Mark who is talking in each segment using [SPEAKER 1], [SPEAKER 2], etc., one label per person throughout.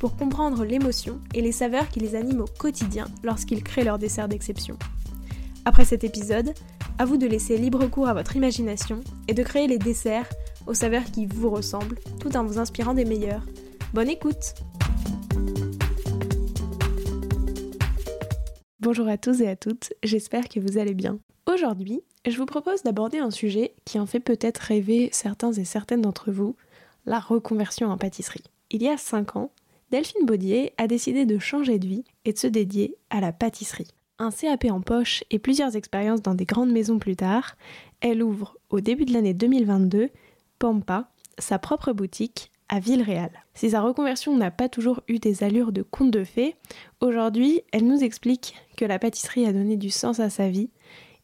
[SPEAKER 1] pour comprendre l'émotion et les saveurs qui les animent au quotidien lorsqu'ils créent leur dessert d'exception. Après cet épisode, à vous de laisser libre cours à votre imagination et de créer les desserts aux saveurs qui vous ressemblent tout en vous inspirant des meilleurs. Bonne écoute Bonjour à tous et à toutes, j'espère que vous allez bien. Aujourd'hui, je vous propose d'aborder un sujet qui en fait peut-être rêver certains et certaines d'entre vous, la reconversion en pâtisserie. Il y a 5 ans, Delphine Baudier a décidé de changer de vie et de se dédier à la pâtisserie. Un CAP en poche et plusieurs expériences dans des grandes maisons plus tard, elle ouvre au début de l'année 2022 Pampa, sa propre boutique à Villeréal. Si sa reconversion n'a pas toujours eu des allures de conte de fées, aujourd'hui, elle nous explique que la pâtisserie a donné du sens à sa vie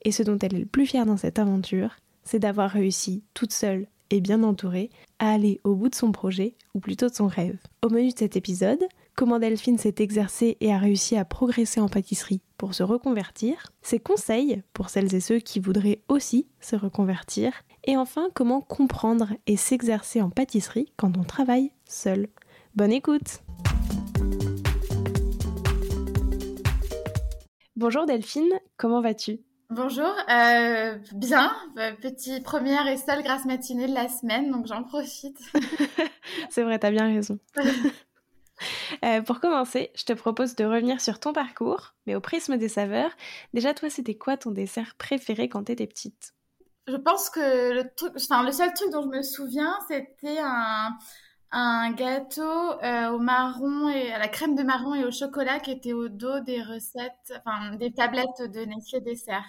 [SPEAKER 1] et ce dont elle est le plus fière dans cette aventure, c'est d'avoir réussi toute seule et bien entourée à aller au bout de son projet, ou plutôt de son rêve. Au menu de cet épisode, comment Delphine s'est exercée et a réussi à progresser en pâtisserie pour se reconvertir, ses conseils pour celles et ceux qui voudraient aussi se reconvertir, et enfin, comment comprendre et s'exercer en pâtisserie quand on travaille seul. Bonne écoute Bonjour Delphine, comment vas-tu?
[SPEAKER 2] Bonjour, euh, bien, euh, petit première et seule grasse matinée de la semaine, donc j'en profite.
[SPEAKER 1] C'est vrai, t'as bien raison. Euh, pour commencer, je te propose de revenir sur ton parcours, mais au prisme des saveurs. Déjà, toi, c'était quoi ton dessert préféré quand t'étais petite?
[SPEAKER 2] Je pense que le truc, enfin le seul truc dont je me souviens, c'était un, un gâteau euh, au marron et à la crème de marron et au chocolat qui était au dos des recettes, enfin des tablettes de Nestlé dessert.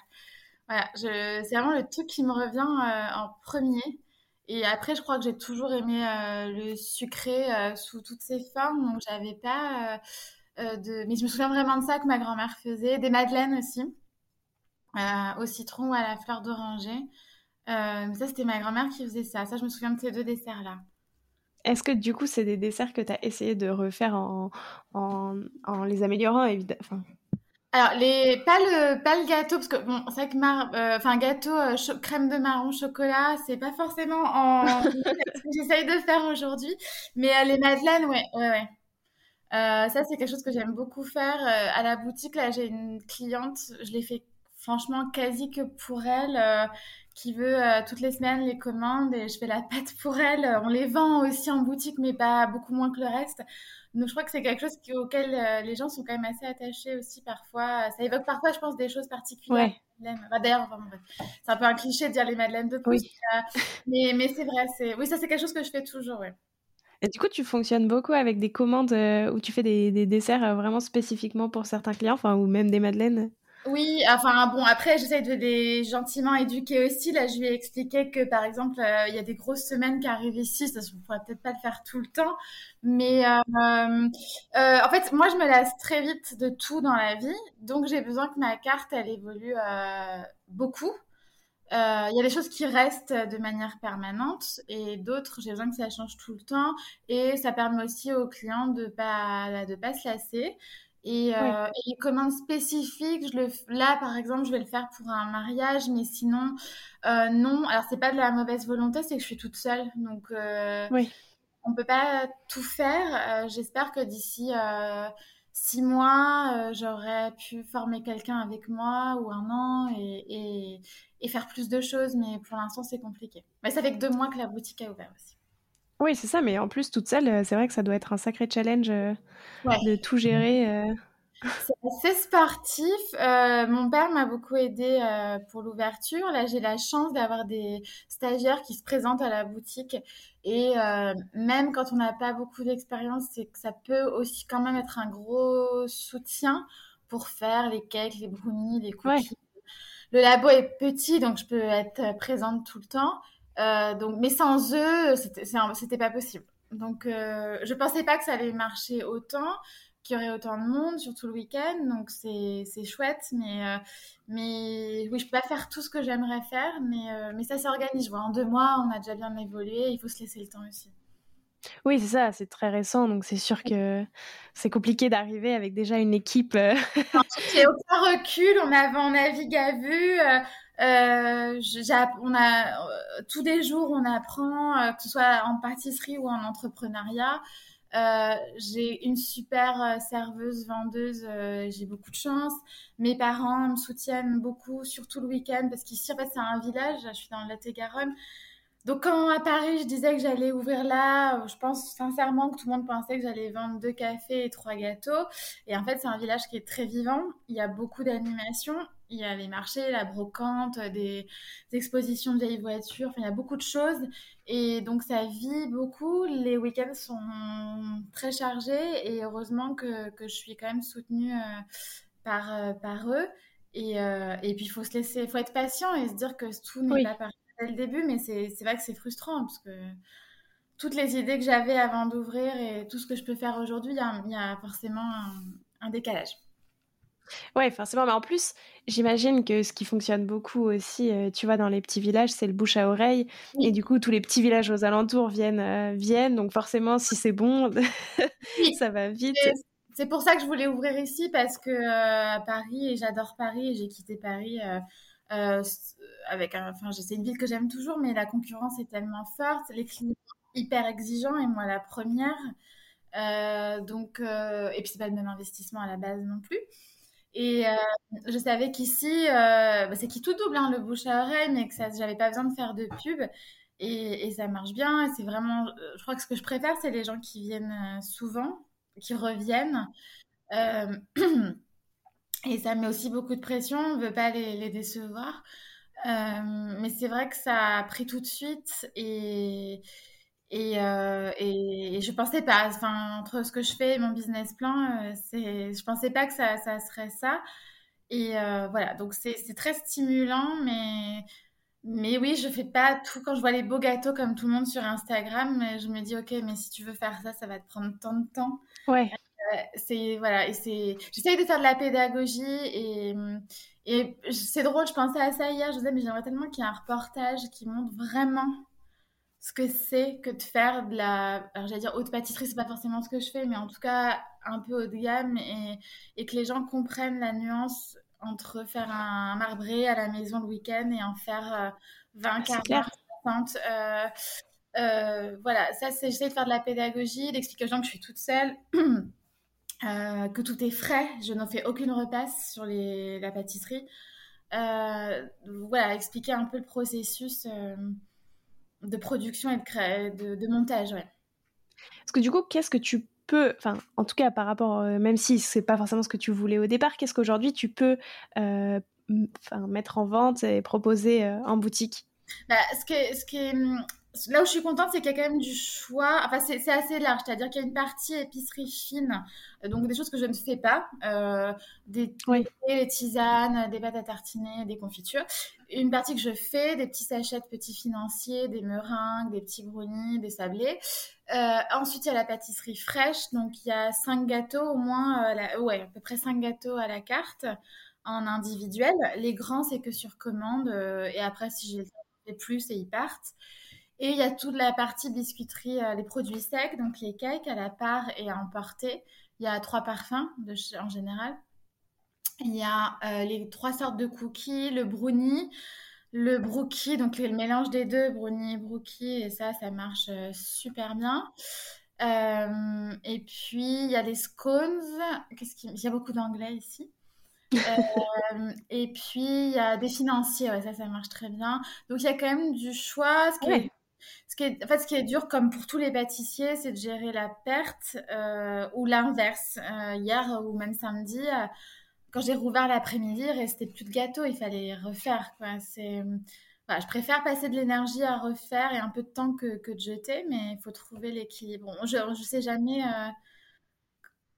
[SPEAKER 2] Voilà, c'est vraiment le truc qui me revient euh, en premier. Et après, je crois que j'ai toujours aimé euh, le sucré sous toutes ses formes, donc j'avais pas de. Mais je me souviens vraiment de ça que ma grand-mère faisait, des madeleines aussi, au citron ou à la fleur d'oranger. Ça, c'était ma grand-mère qui faisait ça. Ça, je me souviens de ces deux desserts-là.
[SPEAKER 1] Est-ce que du coup, c'est des desserts que tu as essayé de refaire en, en, les améliorant évidemment
[SPEAKER 2] Alors, les, pas, le, pas le gâteau, parce que bon, c'est vrai que mar, euh, enfin, gâteau euh, crème de marron chocolat, c'est pas forcément en, ce que j'essaye de faire aujourd'hui. Mais les madeleines, ouais, ouais, ouais. ça, c'est quelque chose que j'aime beaucoup faire. à la boutique, là, j'ai une cliente, je l'ai fait franchement quasi que pour elle, qui veut euh, toutes les semaines les commandes et je fais la pâte pour elle. On les vend aussi en boutique, mais pas beaucoup moins que le reste. Donc je crois que c'est quelque chose auquel euh, les gens sont quand même assez attachés aussi parfois. Ça évoque parfois, je pense, des choses particulières. D'ailleurs, c'est un peu un cliché de dire les madeleines de. Euh, mais, mais c'est vrai, oui, ça c'est quelque chose que je fais toujours. Ouais.
[SPEAKER 1] Et du coup, tu fonctionnes beaucoup avec des commandes où tu fais des, des desserts vraiment spécifiquement pour certains clients, enfin, ou même des madeleines?
[SPEAKER 2] Oui, enfin bon, après j'essaie de les gentiment éduquer aussi. Là, je lui ai expliqué que par exemple, euh, il y a des grosses semaines qui arrivent ici, ça, ne pourrais peut-être pas le faire tout le temps, mais euh, euh, en fait, moi je me lasse très vite de tout dans la vie, donc j'ai besoin que ma carte elle évolue beaucoup. Il y a des choses qui restent de manière permanente et d'autres, j'ai besoin que ça change tout le temps et ça permet aussi aux clients de pas de pas se lasser. Et, euh, les commandes spécifiques, je le, là par exemple, je vais le faire pour un mariage, mais sinon, euh, non. Alors, c'est pas de la mauvaise volonté, c'est que je suis toute seule. Donc, euh, oui. on peut pas tout faire. Euh, j'espère que d'ici six mois, j'aurais pu former quelqu'un avec moi ou un an et, et, et faire plus de choses, mais pour l'instant, c'est compliqué. Mais ça fait que deux mois que la boutique a ouvert aussi.
[SPEAKER 1] Oui, c'est ça, mais en plus, toute seule, euh, c'est vrai que ça doit être un sacré challenge euh, de tout gérer. Euh.
[SPEAKER 2] C'est assez sportif. mon père m'a beaucoup aidé pour l'ouverture. Là, j'ai la chance d'avoir des stagiaires qui se présentent à la boutique. Et même quand on n'a pas beaucoup d'expérience, c'est que ça peut aussi quand même être un gros soutien pour faire les cakes, les brownies, les cookies. Le labo est petit, donc je peux être présente tout le temps. Euh, donc, mais sans eux, c'était pas possible. Donc, euh, je pensais pas que ça allait marcher autant qu'il y aurait autant de monde, surtout le week-end. Donc c'est chouette, mais, euh, mais oui, je peux pas faire tout ce que j'aimerais faire, mais, euh, mais ça s'organise. En deux mois, on a déjà bien évolué, il faut se laisser le temps aussi.
[SPEAKER 1] Oui, c'est ça, c'est très récent, donc c'est sûr que c'est compliqué d'arriver avec déjà une équipe. Euh...
[SPEAKER 2] Il aucun recul, on, a, on navigue à vue. Euh, on a, tous les jours, on apprend, que ce soit en pâtisserie ou en entrepreneuriat. Euh, j'ai une super euh, serveuse, vendeuse, euh, j'ai beaucoup de chance. Mes parents me soutiennent beaucoup, surtout le week-end, parce qu'ici, en fait, c'est un village, je suis dans le Lot-et-Garonne. Donc, quand à Paris, je disais que j'allais ouvrir là, je pense sincèrement que tout le monde pensait que j'allais vendre deux cafés et trois gâteaux. Et en fait, c'est un village qui est très vivant. Il y a beaucoup d'animations. Il y a les marchés, la brocante, des, expositions de vieilles voitures. Enfin, il y a beaucoup de choses. Et donc, ça vit beaucoup. Les week-ends sont très chargés. Et heureusement que, que je suis quand même soutenue euh, par, euh, par eux. Et, euh, et puis, il faut se laisser, il faut être patient et se dire que tout n'est pas parfait le début, mais c'est vrai que c'est frustrant parce que toutes les idées que j'avais avant d'ouvrir et tout ce que je peux faire aujourd'hui, il y, a forcément un, décalage.
[SPEAKER 1] Ouais, forcément. Mais en plus, j'imagine que ce qui fonctionne beaucoup aussi, euh, tu vois, dans les petits villages, c'est le bouche à oreille. Et du coup, tous les petits villages aux alentours viennent, euh, viennent. Donc forcément, si c'est bon, ça va vite.
[SPEAKER 2] C'est pour ça que je voulais ouvrir ici parce que euh, à Paris, et j'adore Paris, et j'ai quitté Paris avec enfin, c'est une ville que j'aime toujours, mais la concurrence est tellement forte, les clients hyper exigeants et moi la première. Donc, et puis c'est pas le même investissement à la base non plus. Et je savais qu'ici, bah, c'est qui tout double, hein, le bouche à oreille, mais que j'avais pas besoin de faire de pub. Et, ça marche bien. Et c'est vraiment, je crois que ce que je préfère, c'est les gens qui viennent souvent, qui reviennent. Et ça met aussi beaucoup de pression, on ne veut pas les, décevoir. Euh, mais c'est vrai que ça a pris tout de suite et, et, euh, et, je pensais pas, enfin, entre ce que je fais et mon business plan, euh, c'est, je pensais pas que ça, ça serait ça. Et euh, voilà, donc c'est, très stimulant, mais, mais oui, je fais pas tout. Quand je vois les beaux gâteaux comme tout le monde sur Instagram, je me dis, ok, mais si tu veux faire ça, ça va te prendre tant de temps.
[SPEAKER 1] Ouais
[SPEAKER 2] c'est voilà et c'est j'essaye de faire de la pédagogie et et c'est drôle je pensais à ça hier je disais mais j'aimerais tellement qu'il y ait un reportage qui montre vraiment ce que c'est que de faire de la alors j'allais dire haute pâtisserie c'est pas forcément ce que je fais mais en tout cas un peu haut de gamme et, et que les gens comprennent la nuance entre faire un marbré à la maison le week-end et en faire 20 40 50 euh, voilà, ça, c'est j'essaie de faire de la pédagogie, d'expliquer aux gens que je suis toute seule, Euh, que tout est frais. Je n'en fais aucune repasse sur les, la pâtisserie. Euh, voilà, expliquer un peu le processus euh, de production et de, de, montage. Ouais.
[SPEAKER 1] Parce que du coup, qu'est-ce que tu peux, enfin, en tout cas par rapport, même si c'est pas forcément ce que tu voulais au départ, qu'est-ce qu'aujourd'hui tu peux mettre en vente et proposer en boutique?
[SPEAKER 2] Bah, ce, qui ce qui est là où je suis contente, c'est qu'il y a quand même du choix. Enfin, c'est assez large, c'est-à-dire qu'il y a une partie épicerie fine, euh, donc des choses que je ne fais pas, euh, des, des tisanes, des pâtes à tartiner, des confitures. Une partie que je fais, des petits sachets de petits financiers, des meringues, des petits brownies, des sablés. Euh, ensuite, il y a la pâtisserie fraîche, donc il y a cinq gâteaux au moins, ouais, à peu près cinq gâteaux à la carte en individuel. Les grands, c'est que sur commande, et après, si j'ai le temps, plus et ils partent. Et il y a toute la partie biscuiterie, euh, les produits secs, donc les cakes à la part et à emporter. Il y a trois parfums de, en général. Il y a euh, les trois sortes de cookies, le brownie, le brookie, donc le mélange des deux, brownie et brookie, et ça, ça marche euh, super bien. et puis, il y a les scones. Qu'est-ce qui... Il y a beaucoup d'anglais ici. et puis, il y a des financiers, ouais, ça, ça marche très bien. Donc, il y a quand même du choix. Ce qui est ce qui est, en fait, ce qui est dur, comme pour tous les pâtissiers, c'est de gérer la perte euh, ou l'inverse. Euh, hier ou même samedi, euh, quand j'ai rouvert l'après-midi, il restait plus de gâteaux, il fallait refaire. Je préfère passer de l'énergie à refaire et un peu de temps que, que de jeter, mais il faut trouver l'équilibre. je ne sais jamais.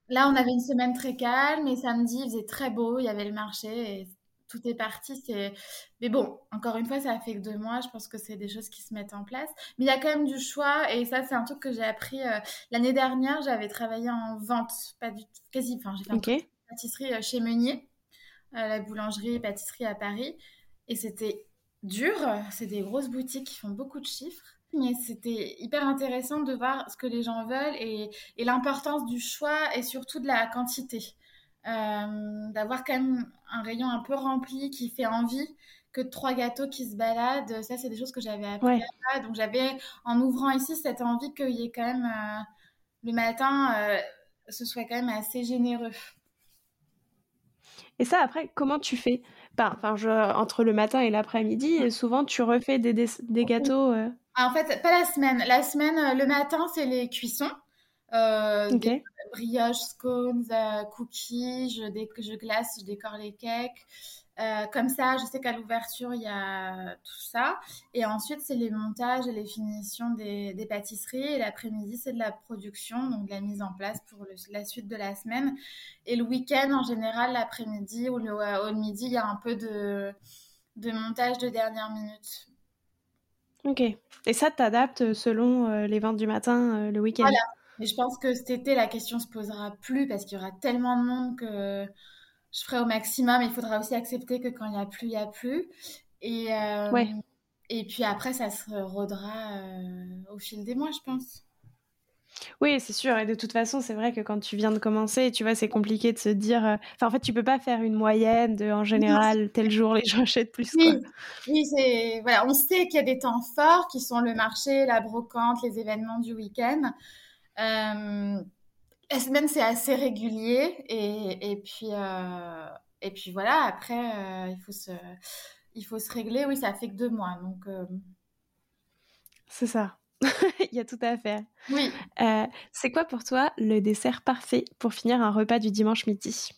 [SPEAKER 2] Là, on avait une semaine très calme et samedi, il faisait très beau, il y avait le marché et tout est parti. C'est... Mais bon, encore une fois, ça fait que deux mois. Je pense que c'est des choses qui se mettent en place. Mais il y a quand même du choix. Et ça, c'est un truc que j'ai appris euh, l'année dernière. J'avais travaillé en vente, pas du tout, quasi. Enfin, j'ai fait une pâtisserie euh, chez Meunier, la boulangerie et pâtisserie à Paris. Et c'était dur. C'est des grosses boutiques qui font beaucoup de chiffres. Mais c'était hyper intéressant de voir ce que les gens veulent et, et l'importance du choix et surtout de la quantité. Euh, d'avoir quand même un rayon un peu rempli qui fait envie que trois gâteaux qui se baladent. Ça, c'est des choses que j'avais appris Donc, j'avais, en ouvrant ici, cette envie qu'il y ait quand même euh, le matin, euh, ce soit quand même assez généreux.
[SPEAKER 1] Et ça, après, comment tu fais? Enfin, je, Entre le matin et l'après-midi, souvent, tu refais des, des, gâteaux
[SPEAKER 2] ah, En fait, pas la semaine. La semaine, le matin, c'est les cuissons. Des brioches, scones, euh, cookies, je, que je glace, je décore les cakes. Euh, comme ça, je sais qu'à l'ouverture, il y a tout ça. Et ensuite, c'est les montages et les finitions des, des pâtisseries. Et l'après-midi, c'est de la production, donc de la mise en place pour la suite de la semaine. Et le week-end, en général, l'après-midi ou le, au midi, il y a un peu de, de montage de dernière minute.
[SPEAKER 1] Ok. Et ça, t'adaptes selon les ventes du matin, le week-end?
[SPEAKER 2] Voilà. Mais je pense que cet été, la question se posera plus parce qu'il y aura tellement de monde que je ferai au maximum. Il faudra aussi accepter que quand il n'y a plus, il n'y a plus. Et, euh, et puis après, ça se rodera euh, au fil des mois, je pense.
[SPEAKER 1] Oui, c'est sûr. Et de toute façon, c'est vrai que quand tu viens de commencer, tu vois, c'est compliqué de se dire. Euh, enfin, en fait, tu peux pas faire une moyenne de, en général, tel jour, les gens achètent plus.
[SPEAKER 2] Oui, oui c'est. Voilà, on sait qu'il y a des temps forts qui sont le marché, la brocante, les événements du week-end. Euh, la semaine, c'est assez régulier. Et, et puis, euh, et puis voilà, après, euh, il, faut se, il faut se régler. Oui, ça fait que deux mois. Donc,
[SPEAKER 1] C'est ça. il y a tout à faire.
[SPEAKER 2] Oui.
[SPEAKER 1] c'est quoi pour toi le dessert parfait pour finir un repas du dimanche midi?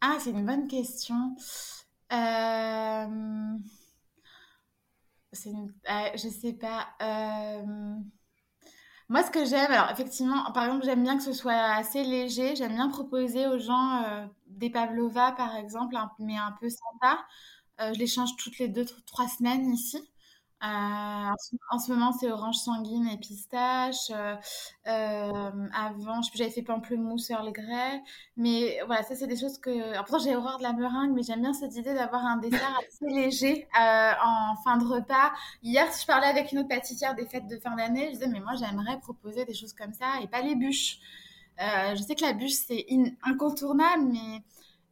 [SPEAKER 2] Ah, c'est une bonne question. Euh... C'est une... je sais pas. Moi, ce que j'aime, alors effectivement, par exemple, j'aime bien que ce soit assez léger. J'aime bien proposer aux gens euh, des pavlova, par exemple, mais un peu sympa. Euh, je les change toutes les deux, trois semaines ici. Euh, en ce moment, c'est orange sanguine et pistache. Euh, euh, avant, j'avais fait pamplemousse, Earl Grey. Mais voilà, ça, c'est des choses que. Alors, pourtant, j'ai horreur de la meringue, mais j'aime bien cette idée d'avoir un dessert assez léger en fin de repas. Hier, je parlais avec une autre pâtissière des fêtes de fin d'année. Je disais, mais moi, j'aimerais proposer des choses comme ça et pas les bûches. je sais que la bûche, c'est incontournable, mais.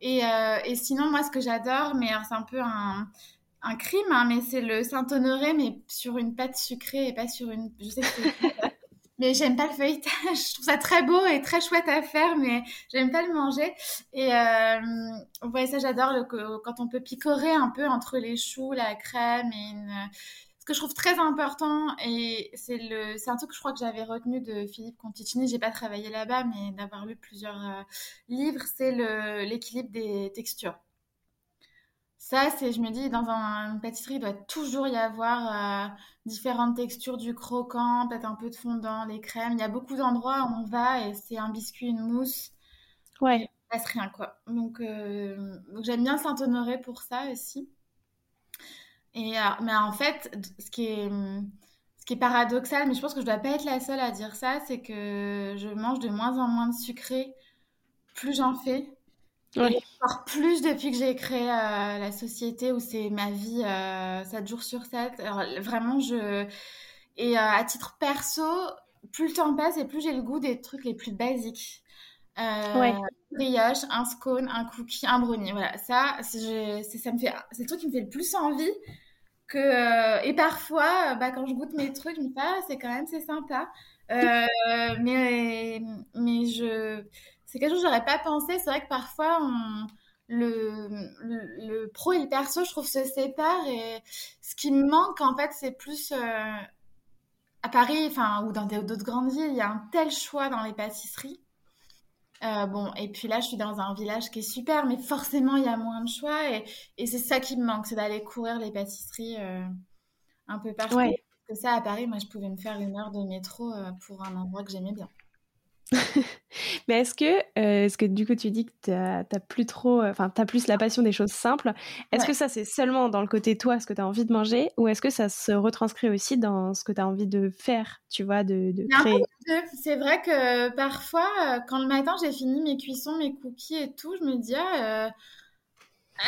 [SPEAKER 2] Et, et, sinon, moi, ce que j'adore, mais c'est un peu un un crime, hein, mais c'est le Saint-Honoré, mais sur une pâte sucrée et pas sur une. Je sais que mais j'aime pas le feuilletage. Je trouve ça très beau et très chouette à faire, mais j'aime pas le manger. Et euh, ouais, ça j'adore le... quand on peut picorer un peu entre les choux, la crème et une. Ce que je trouve très important, et c'est le, c'est un truc que je crois que j'avais retenu de Philippe Conticini, j'ai pas travaillé là-bas, mais d'avoir lu plusieurs euh, livres, c'est le, l'équilibre des textures. Ça, c'est, je me dis, dans un, une pâtisserie, il doit toujours y avoir euh, différentes textures du croquant, peut-être un peu de fondant, les crèmes. Il y a beaucoup d'endroits où on va et c'est un biscuit, une mousse.
[SPEAKER 1] Ouais.
[SPEAKER 2] Il passe rien, quoi. Donc, euh, donc j'aime bien Saint-Honoré pour ça aussi. Et, mais en fait, ce qui est, ce qui est paradoxal, mais je pense que je dois pas être la seule à dire ça, c'est que je mange de moins en moins de sucré. Plus j'en fais, oui. encore plus depuis que j'ai créé euh, la société où c'est ma vie euh, 7 jours sur 7. Alors, vraiment, je. Et euh, à titre perso, plus le temps passe et plus j'ai le goût des trucs les plus basiques. Euh, ouais. brioche, un scone, un cookie, un brownie. Voilà, ça, c'est ça me fait, c'est le truc qui me fait le plus envie. Que, et parfois, bah, quand je goûte mes trucs, je me dis, ah, c'est quand même, c'est sympa. Mais, mais je, c'est quelque chose que j'aurais pas pensé. C'est vrai que parfois, on, le, le, pro et le perso, je trouve, se séparent. Et ce qui me manque, en fait, c'est plus euh, à Paris, enfin, ou dans d'autres grandes villes, il y a un tel choix dans les pâtisseries. Euh, bon, et puis là, je suis dans un village qui est super, mais forcément, il y a moins de choix. Et, et c'est ça qui me manque, c'est d'aller courir les pâtisseries euh, un peu partout. Parce que ça, à Paris, moi, je pouvais me faire une heure de métro pour un endroit que j'aimais bien.
[SPEAKER 1] Mais est-ce que, euh, est-ce que du coup tu dis que tu n'as plus trop, enfin tu as plus la passion des choses simples, est-ce que ça c'est seulement dans le côté toi, ce que tu as envie de manger, ou est-ce que ça se retranscrit aussi dans ce que tu as envie de faire, tu vois, de, de créer?
[SPEAKER 2] C'est vrai que parfois, euh, quand le matin j'ai fini mes cuissons, mes cookies et tout, je me dis, ah, euh,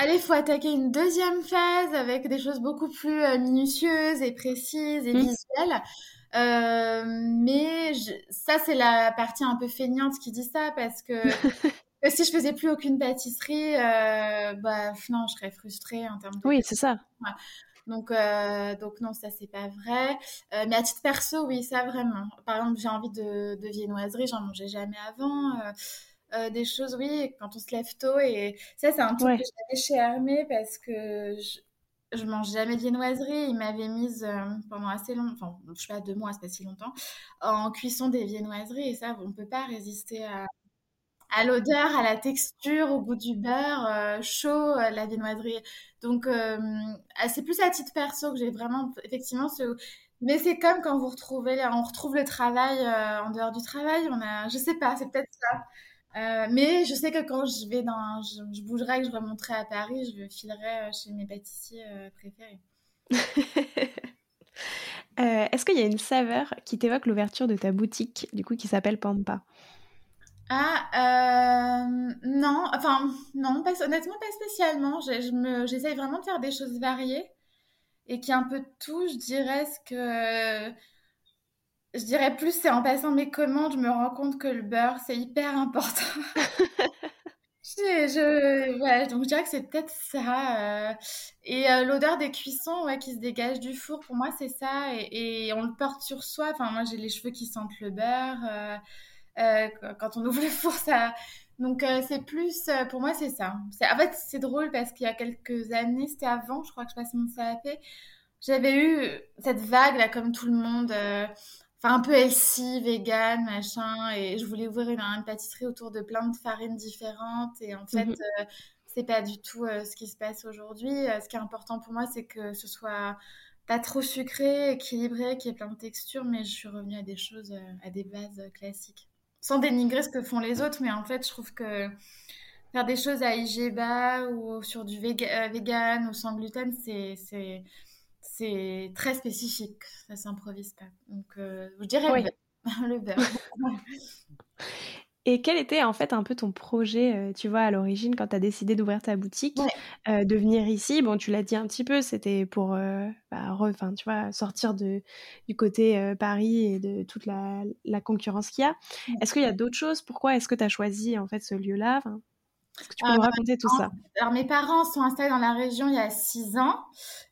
[SPEAKER 2] allez, faut attaquer une deuxième phase avec des choses beaucoup plus minutieuses et précises et mmh. visuelles. Euh, mais ça, c'est la partie un peu feignante qui dit ça parce que, si je faisais plus aucune pâtisserie, euh, bah non, je serais frustrée en termes de.
[SPEAKER 1] Oui, c'est ça.
[SPEAKER 2] Donc, euh, donc non, ça c'est pas vrai. mais à titre perso, oui, ça vraiment. Par exemple, j'ai envie de, de viennoiserie, j'en mangeais jamais avant. des choses, oui, quand on se lève tôt. Et ça, c'est un truc que j'avais chez Hermé parce que je, je mange jamais de viennoiserie. Il m'avait mise euh, pendant assez longtemps, enfin, je sais pas, deux mois, c'est pas si longtemps, en cuisson des viennoiseries. Et ça, on peut pas résister à, l'odeur, à la texture, au goût du beurre euh, chaud, euh, la viennoiserie. Donc, ah, c'est plus à titre perso que j'ai vraiment, effectivement, ce... Mais c'est comme quand vous retrouvez, on retrouve le travail en dehors du travail. On a, je sais pas, c'est peut-être ça. Euh, mais je sais que quand je vais dans, je, bougerai, que je remonterai à Paris, je filerai euh, chez mes pâtissiers euh, préférés.
[SPEAKER 1] Est-ce qu'il y a une saveur qui t'évoque l'ouverture de ta boutique, du coup, qui s'appelle Pampa?
[SPEAKER 2] Ah, non, enfin, non, pas, honnêtement, pas spécialement. J'essaye vraiment de faire des choses variées et qui un peu tout. Je dirais ce que je dirais plus, c'est en passant mes commandes, je me rends compte que le beurre, c'est hyper important. je, ouais, donc je dirais que c'est peut-être ça. Euh. et euh, l'odeur des cuissons ouais, qui se dégage du four, pour moi, c'est ça. Et, on le porte sur soi. Enfin, moi, j'ai les cheveux qui sentent le beurre. Euh, quand on ouvre le four, ça. Donc, c'est plus. pour moi, c'est ça. En fait, c'est drôle parce qu'il y a quelques années, c'était avant, je crois que je passais mon CAP. J'avais eu cette vague, là, comme tout le monde un peu healthy, vegan, machin. Et je voulais ouvrir une, pâtisserie autour de plein de farines différentes. Et en fait, mhm. euh, c'est pas du tout euh, ce qui se passe aujourd'hui. Euh, ce qui est important pour moi, c'est que ce soit pas trop sucré, équilibré, qu'il y ait plein de textures. Mais je suis revenue à des choses, à des bases classiques. Sans dénigrer ce que font les autres, mais en fait, je trouve que faire des choses à IGBA ou sur du vegan ou sans gluten, c'est c'est très spécifique, ça s'improvise pas. Donc, euh, je dirais le beurre.
[SPEAKER 1] Et quel était en fait un peu ton projet, euh, tu vois, à l'origine quand tu as décidé d'ouvrir ta boutique, euh, de venir ici? Bon, tu l'as dit un petit peu, c'était pour bah, tu vois, sortir de, du côté Paris et de toute la, la concurrence qu'il y a. Est-ce qu'il y a d'autres choses? Pourquoi est-ce que tu as choisi en fait ce lieu-là? Est-ce que tu peux nous raconter tout ça?
[SPEAKER 2] Alors, mes parents sont installés dans la région il y a six ans.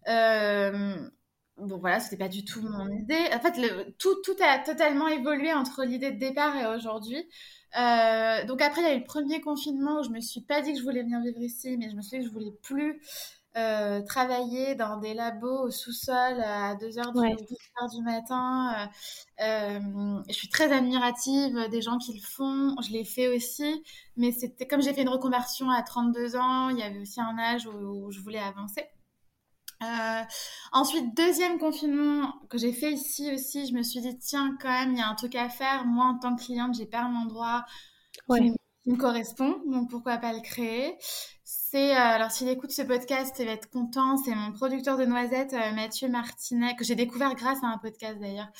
[SPEAKER 2] Euh, bon, voilà, c'était pas du tout mon idée. En fait, le, tout, tout a totalement évolué entre l'idée de départ et aujourd'hui. Euh, donc après, il y a eu le premier confinement où je me suis pas dit que je voulais venir vivre ici, mais je me suis dit que je voulais plus euh, travailler dans des labos au sous-sol à 2h du, du matin. Euh, euh, je suis très admirative des gens qui le font. Je l'ai fait aussi. Mais c'était comme j'ai fait une reconversion à 32 ans, il y avait aussi un âge où, je voulais avancer. ensuite, deuxième confinement que j'ai fait ici aussi, je me suis dit, tiens, quand même, il y a un truc à faire. Moi, en tant que cliente, j'ai pas un endroit qui, me correspond, donc pourquoi pas le créer. C'est, euh, alors s'il écoute ce podcast, il va être content. C'est mon producteur de noisettes, euh, Mathieu Martinet, que j'ai découvert grâce à un podcast d'ailleurs,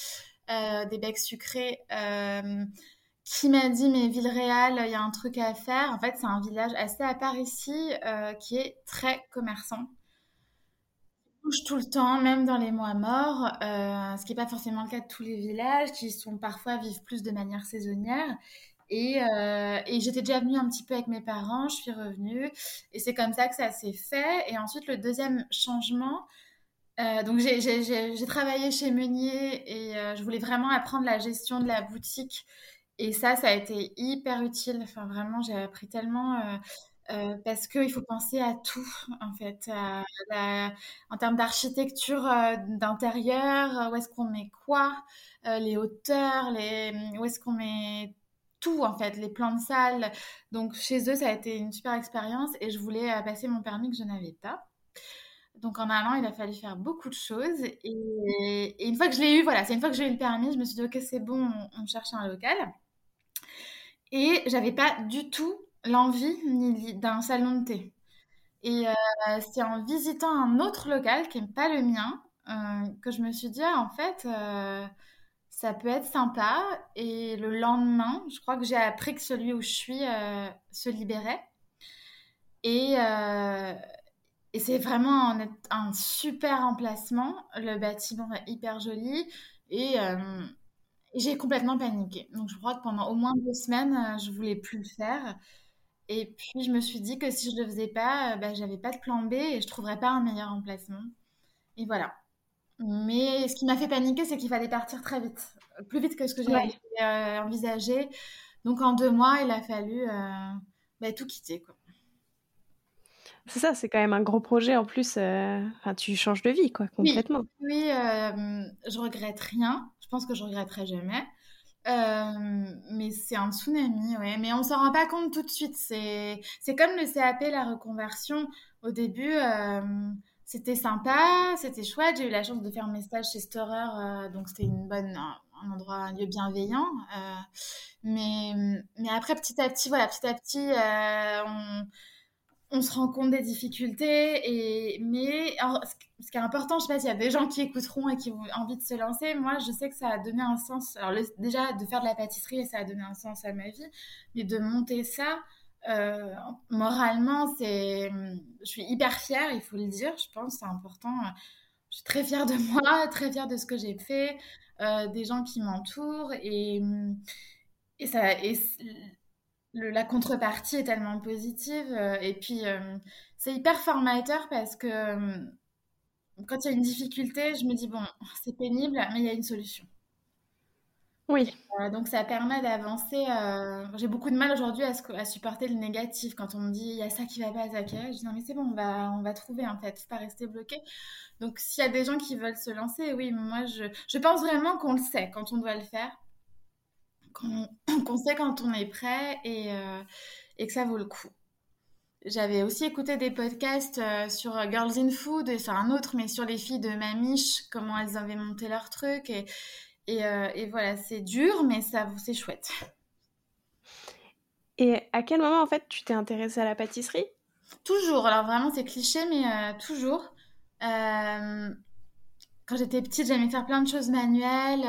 [SPEAKER 2] euh, des becs sucrés, qui m'a dit, mais Villeréal, il y a un truc à faire. En fait, c'est un village assez à part ici, qui est très commerçant. Bouge tout le temps, même dans les mois morts, ce qui n'est pas forcément le cas de tous les villages, qui sont parfois vivent plus de manière saisonnière. Euh, et, j'étais déjà venue un petit peu avec mes parents, je suis revenue. Et c'est comme ça que ça s'est fait. Et ensuite, le deuxième changement, euh, donc j'ai travaillé chez Meunier et euh, je voulais vraiment apprendre la gestion de la boutique. Et ça, ça a été hyper utile. Enfin, vraiment, j'ai appris tellement. parce qu'il faut penser à tout, en fait, en termes d'architecture d'intérieur, où est-ce qu'on met quoi, les hauteurs, les, où est-ce qu'on met tout en fait, les plans de salle. Donc chez eux, ça a été une super expérience et je voulais euh, passer mon permis que je n'avais pas. Donc en allant, il a fallu faire beaucoup de choses. Et, une fois que je l'ai eu, voilà, c'est une fois que j'ai eu le permis, je me suis dit, ok, c'est bon, on, cherche un local. Et j'avais pas du tout l'envie d'un salon de thé. Et euh, c'est en visitant un autre local qui n'est pas le mien euh, que je me suis dit, ah, en fait, ça peut être sympa. Et le lendemain, je crois que j'ai appris que celui où je suis se libérait. Et, et c'est vraiment un, super emplacement. Le bâtiment est hyper joli. Et j'ai complètement paniqué. Donc je crois que pendant au moins deux semaines, je voulais plus le faire. Et puis, je me suis dit que si je le faisais pas, bah, j'avais pas de plan B et je trouverais pas un meilleur emplacement. Et voilà. Mais ce qui m'a fait paniquer, c'est qu'il fallait partir très vite, plus vite que ce que j'avais euh, envisagé. Donc, en deux mois, il a fallu euh, bah, tout quitter.
[SPEAKER 1] C'est ça, c'est quand même un gros projet en plus. Euh, tu changes de vie, quoi, complètement.
[SPEAKER 2] Oui, oui je regrette rien. Je pense que je regretterai jamais. Euh, mais c'est un tsunami, ouais. Mais on s'en rend pas compte tout de suite. C'est, c'est comme le CAP, la reconversion. Au début, euh, c'était sympa, c'était chouette. J'ai eu la chance de faire mes stages chez Storer, euh, donc c'était une bonne, un, endroit, lieu bienveillant. mais, mais après, petit à petit, voilà, petit à petit, on on se rend compte des difficultés. Et, mais ce qui est important, je sais pas s'il y a des gens qui écouteront et qui ont envie de se lancer. Moi, je sais que ça a donné un sens. Alors, déjà, de faire de la pâtisserie, ça a donné un sens à ma vie. Mais de monter ça, euh, moralement, c'est, je suis hyper fière, il faut le dire, je pense, c'est important. Je suis très fière de moi, très fière de ce que j'ai fait, euh, des gens qui m'entourent. Et, et ça. Et la contrepartie est tellement positive. Euh, et puis, c'est hyper formateur parce que quand il y a une difficulté, je me dis, bon, c'est pénible, mais il y a une solution.
[SPEAKER 1] Oui.
[SPEAKER 2] donc, ça permet d'avancer. J'ai beaucoup de mal aujourd'hui à, supporter le négatif. Quand on me dit, il y a ça qui va pas, ça va, je dis, non, mais c'est bon, on va, on va trouver, en fait, pas rester bloqué. Donc, s'il y a des gens qui veulent se lancer, oui, moi, je, je pense vraiment qu'on le sait quand on doit le faire qu'on sait quand on est prêt et, euh, et, que ça vaut le coup. J'avais aussi écouté des podcasts euh, sur Girls in Food et sur un autre, mais sur les filles de Mamiche, comment elles avaient monté leur truc. Et, et, euh, et voilà, c'est dur, mais ça c'est chouette.
[SPEAKER 1] Et à quel moment, en fait, tu t'es intéressée à la pâtisserie?
[SPEAKER 2] Toujours. Alors vraiment, c'est cliché, mais toujours. quand j'étais petite, j'aimais faire plein de choses manuelles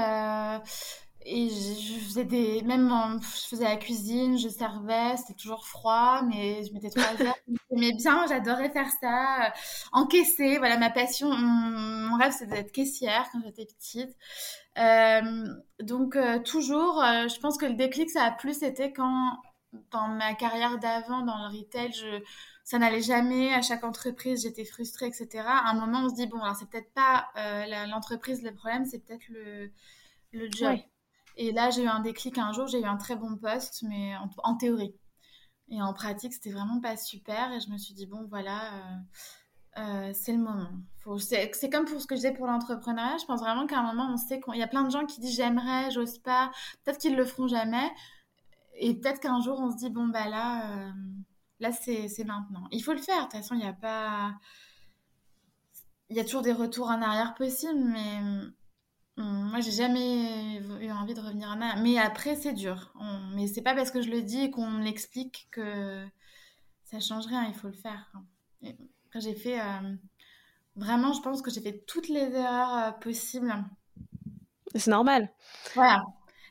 [SPEAKER 2] et je faisais des même je faisais la cuisine je servais c'était toujours froid mais je mettais trois heures j'aimais bien j'adorais faire ça euh, encaisser voilà ma passion mon, rêve c'était d'être caissière quand j'étais petite euh, donc euh, toujours je pense que le déclic ça a plus été quand dans ma carrière d'avant dans le retail je ça n'allait jamais à chaque entreprise j'étais frustrée etc à un moment on se dit bon alors c'est peut-être pas l'entreprise le problème c'est peut-être le le job et là, j'ai eu un déclic un jour, j'ai eu un très bon poste, mais en, théorie. Et en pratique, c'était vraiment pas super. Et je me suis dit, bon, voilà, euh, euh, c'est le moment. C'est comme pour ce que je disais pour l'entrepreneuriat. Je pense vraiment qu'à un moment, on sait qu'il y a plein de gens qui disent j'aimerais, j'ose pas. Peut-être qu'ils le feront jamais. Et peut-être qu'un jour, on se dit, bon, bah là, euh, là c'est maintenant. Il faut le faire. De toute façon, il n'y a pas. Il y a toujours des retours en arrière possibles, mais Hum, moi, j'ai jamais eu envie de revenir en arrière. Mais après, c'est dur. Mais c'est pas parce que je le dis qu'on l'explique que ça change rien. Il faut le faire. Après, j'ai fait. Euh, vraiment, je pense que j'ai fait toutes les erreurs euh, possibles.
[SPEAKER 1] C'est normal.
[SPEAKER 2] Voilà.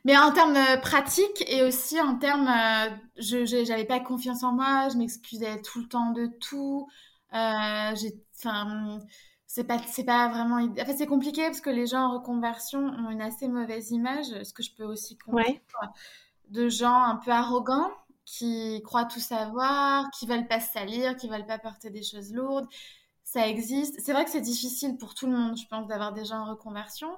[SPEAKER 2] Mais en termes euh, pratiques et aussi en termes. je j'avais pas confiance en moi. Je m'excusais tout le temps de tout. Enfin c'est pas c'est pas vraiment en fait c'est compliqué parce que les gens en reconversion ont une assez mauvaise image ce que je peux aussi comprendre de gens un peu arrogants qui croient tout savoir qui veulent pas se salir qui veulent pas porter des choses lourdes. Ça existe. C'est vrai que c'est difficile pour tout le monde je pense d'avoir des gens en reconversion.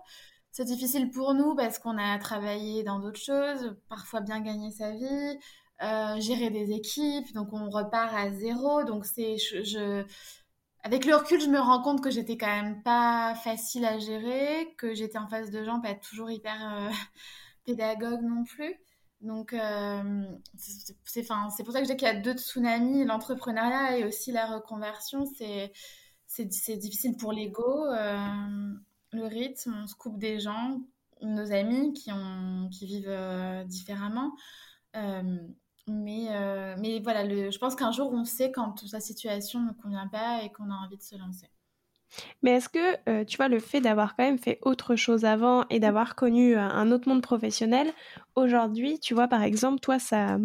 [SPEAKER 2] C'est difficile pour nous parce qu'on a travaillé dans d'autres choses parfois bien gagner sa vie euh, gérer des équipes. Donc on repart à zéro. Donc c'est avec le recul, je me rends compte que j'étais quand même pas facile à gérer, que j'étais en face de gens pas toujours hyper euh, pédagogues non plus. Donc, euh, c'est pour ça que je dis qu'il y a deux tsunamis, l'entrepreneuriat et aussi la reconversion. C'est difficile pour l'ego, euh, le rythme, on se coupe des gens, nos amis qui, vivent différemment. mais, voilà, je pense qu'un jour, on sait quand sa situation ne convient pas et qu'on a envie de se lancer.
[SPEAKER 1] Mais est-ce que, tu vois, le fait d'avoir quand même fait autre chose avant et d'avoir connu un autre monde professionnel, aujourd'hui, tu vois, par exemple, toi, ça,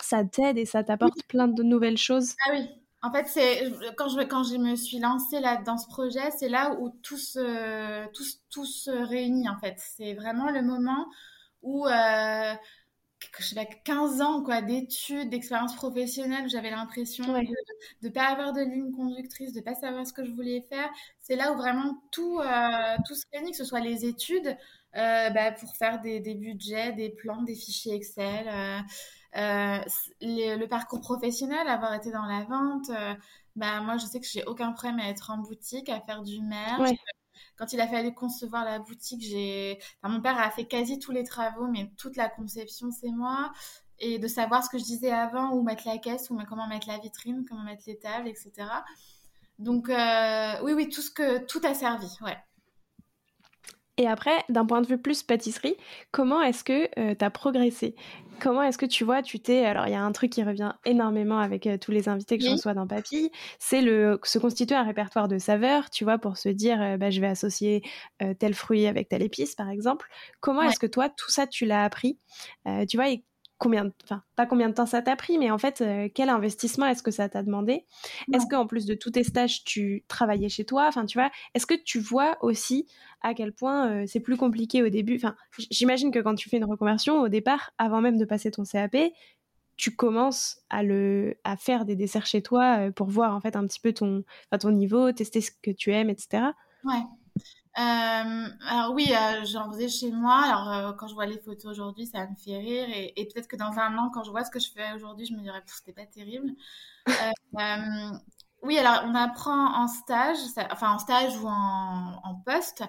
[SPEAKER 1] ça t'aide et ça t'apporte plein de nouvelles choses?
[SPEAKER 2] Ah oui, en fait, c'est quand je quand je me suis lancée là dans ce projet, c'est là où tout se tout, tout se réunit en fait. C'est vraiment le moment où euh, 15 ans quoi d'études, d'expérience professionnelle, j'avais l'impression de ne pas avoir de ligne conductrice, de pas savoir ce que je voulais faire. C'est là où vraiment tout euh, tout se réunit, que ce soit les études euh, bah, pour faire des, des budgets, des plans, des fichiers Excel. Euh, euh, le parcours professionnel, avoir été dans la vente, bah, moi, je sais que j'ai aucun problème à être en boutique, à faire du merch. Quand il a fallu concevoir la boutique, j'ai, mon père a fait quasi tous les travaux, mais toute la conception, c'est moi. Et de savoir ce que je disais avant, où mettre la caisse, où, comment mettre la vitrine, comment mettre les tables, etc. Donc, euh, oui, oui, tout ce que, tout a servi, ouais.
[SPEAKER 1] Et après, d'un point de vue plus pâtisserie, comment est-ce que euh, tu as progressé? Comment est-ce que tu vois, tu t'es... Alors, il y a un truc qui revient énormément avec euh, tous les invités que je reçois dans Papy, c'est le se constituer un répertoire de saveurs, tu vois, pour se dire, euh, bah, je vais associer tel fruit avec telle épice, par exemple. Comment est-ce que toi, tout ça, tu l'as appris? Tu vois, et combien, enfin pas combien de temps ça t'a pris, mais en fait euh, quel investissement est-ce que ça t'a demandé? Est-ce qu'en plus de tous tes stages tu travaillais chez toi? Enfin tu vois, est-ce que tu vois aussi à quel point euh, c'est plus compliqué au début? Enfin j'imagine que quand tu fais une reconversion au départ, avant même de passer ton CAP, tu commences à le à faire des desserts chez toi euh, pour voir en fait un petit peu ton ton niveau, tester ce que tu aimes, etc.
[SPEAKER 2] Ouais. Euh, alors oui, euh, j'en faisais chez moi. Alors euh, quand je vois les photos aujourd'hui, ça me fait rire. Et, peut-être que dans un an, quand je vois ce que je fais aujourd'hui, je me dirais c'était pas terrible. Oui, alors on apprend en stage, enfin en stage ou en, poste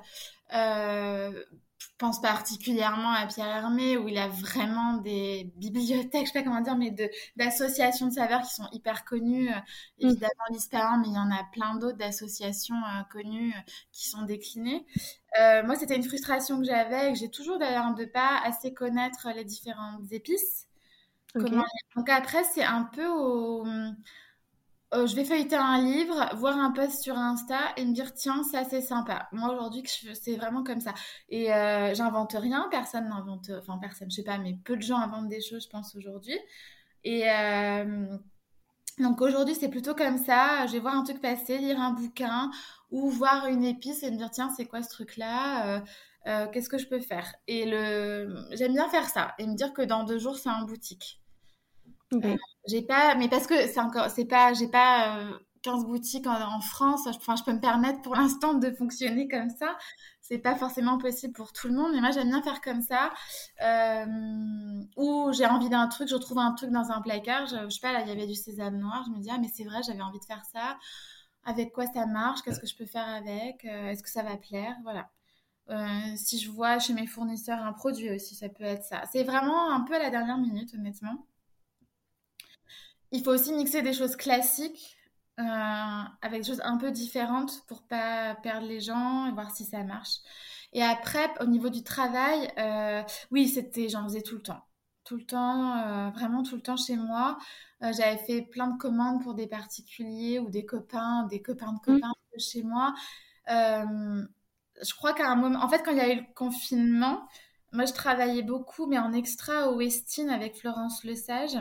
[SPEAKER 2] pense particulièrement à Pierre Hermé où il a vraiment des bibliothèques, je sais pas comment dire, mais de d'associations de saveurs qui sont hyper connues. Euh, mm. Évidemment l'Ispahan, mais il y en a plein d'autres d'associations euh, connues euh, qui sont déclinées. moi, c'était une frustration que j'avais et que j'ai toujours d'ailleurs de pas assez connaître les différentes épices. Donc après, c'est un peu au euh, je vais feuilleter un livre, voir un post sur Insta et me dire tiens, c'est assez sympa. Moi aujourd'hui, c'est vraiment comme ça. Et euh, j'invente rien, personne n'invente, enfin personne, je sais pas, mais peu de gens inventent des choses, je pense aujourd'hui. Et euh, donc aujourd'hui, c'est plutôt comme ça. Je vais voir un truc passer, lire un bouquin ou voir une épice et me dire tiens, c'est quoi ce truc-là? Qu'est-ce que je peux faire? Et le, j'aime bien faire ça et me dire que dans deux jours, c'est en boutique. Euh, j'ai pas, mais parce que c'est encore, c'est pas, j'ai pas 15 euh, boutiques en, France. Enfin, je peux me permettre pour l'instant de fonctionner comme ça. C'est pas forcément possible pour tout le monde, mais moi j'aime bien faire comme ça. Euh, ou j'ai envie d'un truc, je trouve un truc dans un placard. Je, sais pas, là il y avait du sésame noir. Je me dis ah mais c'est vrai, j'avais envie de faire ça. Avec quoi ça marche? Qu'est-ce que je peux faire avec? Est-ce que ça va plaire? Voilà. si je vois chez mes fournisseurs un produit aussi, ça peut être ça. C'est vraiment un peu à la dernière minute, honnêtement. Il faut aussi mixer des choses classiques euh, avec des choses un peu différentes pour pas perdre les gens et voir si ça marche. Et après, au niveau du travail, euh, oui, c'était, j'en faisais tout le temps. Tout le temps, euh, vraiment tout le temps chez moi. J'avais fait plein de commandes pour des particuliers ou des copains, des copains de mmh. copains chez moi. je crois qu'à un moment, en fait, quand il y a eu le confinement, moi, je travaillais beaucoup, mais en extra au Westin avec Florence Lesage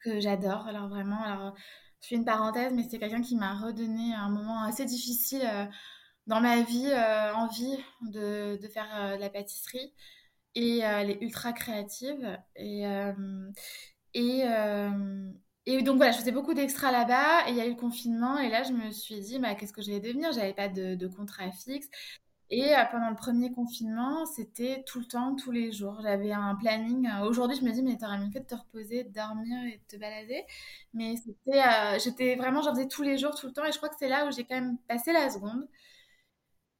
[SPEAKER 2] que j'adore. Alors vraiment, alors je fais une parenthèse, mais c'est quelqu'un qui m'a redonné un moment assez difficile euh, dans ma vie, euh, envie de, de faire euh, la pâtisserie. Et elle est ultra créative. Et, et, et donc voilà, je faisais beaucoup d'extra là-bas. Et il y a eu le confinement. Et là, je me suis dit, bah, qu'est-ce que je vais devenir? J'avais pas de, de contrat fixe. Et euh, pendant le premier confinement, c'était tout le temps, tous les jours. J'avais un planning. Euh, aujourd'hui, je me dis, mais t'aurais mieux fait de te reposer, de dormir et de te balader. Mais c'était, euh, j'étais vraiment, j'en faisais tous les jours, tout le temps. Et je crois que c'est là où j'ai quand même passé la seconde.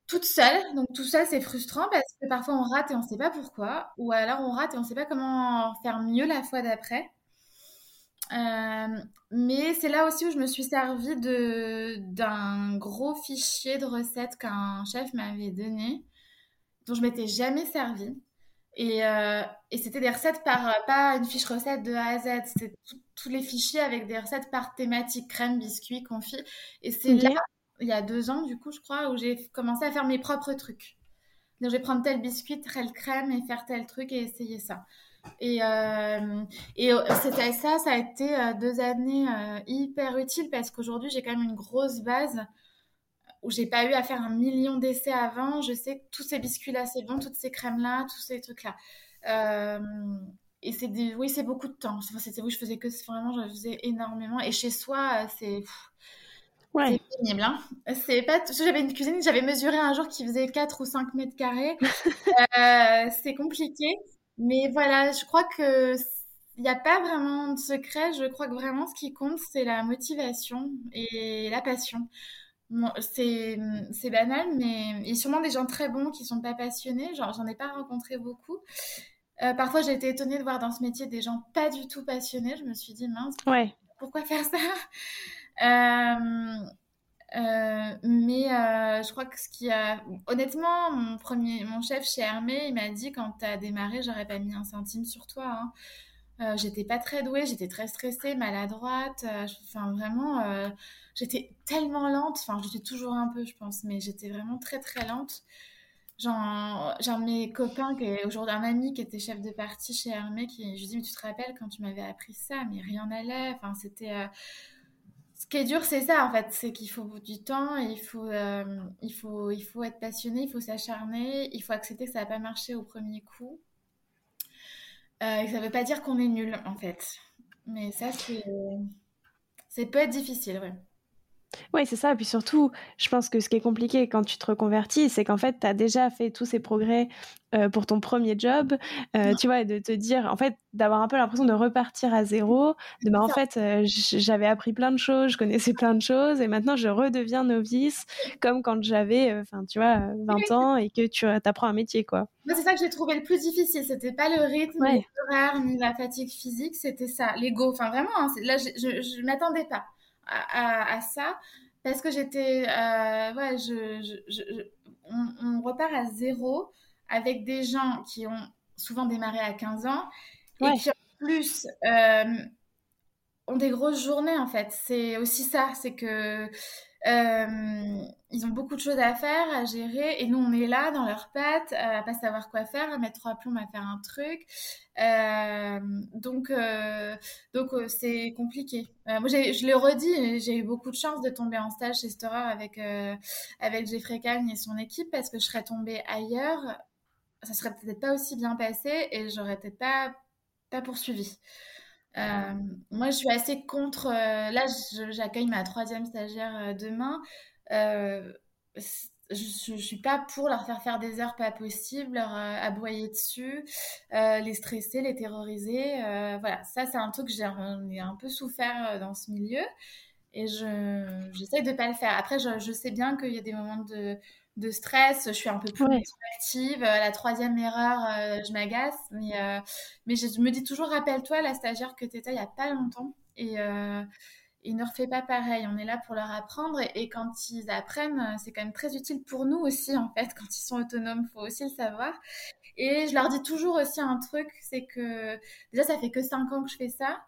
[SPEAKER 2] Toute seule. Donc tout ça, c'est frustrant parce que parfois on rate et on ne sait pas pourquoi. Ou alors on rate et on ne sait pas comment faire mieux la fois d'après. Euh, mais c'est là aussi où je me suis servi de, d'un gros fichier de recettes qu'un chef m'avait donné, dont je m'étais jamais servi. Et, euh, et c'était des recettes par, pas une fiche recette de A à Z, c'était tous les fichiers avec des recettes par thématique, crème, biscuits, confit. Et c'est là, il y a deux ans, du coup, je crois, où j'ai commencé à faire mes propres trucs. Donc, je vais prendre tel biscuit, telle crème et faire tel truc et essayer ça. Et, euh, et c'était ça, ça a été deux années hyper utiles parce qu'aujourd'hui, j'ai quand même une grosse base où j'ai pas eu à faire un million d'essais avant. Je sais que tous ces biscuits-là, c'est bon, toutes ces crèmes-là, tous ces trucs-là. Euh, et c'est des... oui, c'est beaucoup de temps. C'était oui, je faisais que vraiment, je faisais énormément. Et chez soi, c'est ouais. c'est pénible. Hein c'est pas. J'avais une cuisine, j'avais mesuré un jour qui faisait 4 ou 5 mètres carrés. euh, c'est compliqué, mais voilà, je crois que il n'y a pas vraiment de secret. Je crois que vraiment ce qui compte, c'est la motivation et la passion c'est banal, mais il y a sûrement des gens très bons qui sont pas passionnés. Genre, j'en ai pas rencontré beaucoup. Euh, parfois, j'ai été étonnée de voir dans ce métier des gens pas du tout passionnés. Je me suis dit, mince,
[SPEAKER 1] ouais.
[SPEAKER 2] pourquoi faire ça? Euh, euh, Mais je crois que ce qui a. Honnêtement, mon, premier, mon chef chez Hermé, il m'a dit quand tu as démarré, j'aurais pas mis un centime sur toi. Hein. j'étais pas très douée, j'étais très stressée, maladroite. Enfin, vraiment J'étais tellement lente, enfin j'étais toujours un peu je pense, mais j'étais vraiment très très lente. J'ai un mes copains, aujourd'hui un ami qui était chef de partie chez Hermé, qui je lui dis mais tu te rappelles quand tu m'avais appris ça, mais rien n'allait, enfin c'était... Ce qui est dur, c'est ça en fait, c'est qu'il faut du temps, il faut, euh, il faut, il faut être passionné, il faut s'acharner, il faut accepter que ça va pas marcher au premier coup. Euh, ça veut pas dire qu'on est nul en fait, mais ça c'est, c'est peut être difficile, ouais.
[SPEAKER 1] Oui, c'est ça. Et puis surtout, je pense que ce qui est compliqué quand tu te reconvertis, c'est qu'en fait, tu as déjà fait tous ces progrès euh, pour ton premier job, euh, tu vois, et de te dire, en fait, d'avoir un peu l'impression de repartir à zéro, de bah, en fait, euh, j'avais appris plein de choses, je connaissais plein de choses, et maintenant je redeviens novice, comme quand j'avais, enfin, tu vois, 20 ans et que tu apprends un métier, quoi.
[SPEAKER 2] Moi, c'est ça que j'ai trouvé le plus difficile. C'était pas le rythme, ni l'horaire, ni la fatigue physique, c'était ça, l'ego. Enfin, vraiment, hein, là, je, je, m'attendais pas à, ça parce que j'étais euh, ouais je, on, repart à zéro avec des gens qui ont souvent démarré à 15 ans et qui en plus euh, ont des grosses journées en fait. C'est aussi ça c'est que euh, ils ont beaucoup de choses à faire, à gérer, et nous on est là dans leurs pattes, à pas savoir quoi faire, à mettre trois plombs à faire un truc. Euh, donc euh, donc euh, c'est compliqué. moi je le redis, j'ai eu beaucoup de chance de tomber en stage chez Storer avec avec Jeffrey Cagne et son équipe parce que je serais tombée ailleurs, ça serait peut-être pas aussi bien passé et j'aurais peut-être pas pas poursuivi. Euh, moi, je suis assez contre. Euh, là, j'accueille ma troisième stagiaire euh, je, ne suis pas pour leur faire faire des heures pas possibles, leur aboyer dessus, les stresser, les terroriser. voilà, ça, c'est un truc que j'ai un peu souffert dans ce milieu et je j'essaye de pas le faire. Après, je, je sais bien qu'il y a des moments de de stress, je suis un peu plus active. Euh, la troisième erreur, euh, je m'agace. Mais, euh, mais je, me dis toujours, rappelle-toi la stagiaire que tu étais il n'y a pas longtemps. Et, et ne refais pas pareil. On est là pour leur apprendre. Et, quand ils apprennent, c'est quand même très utile pour nous aussi, en fait. Quand ils sont autonomes, faut aussi le savoir. Et je leur dis toujours aussi un truc, c'est que déjà, ça fait que 5 ans que je fais ça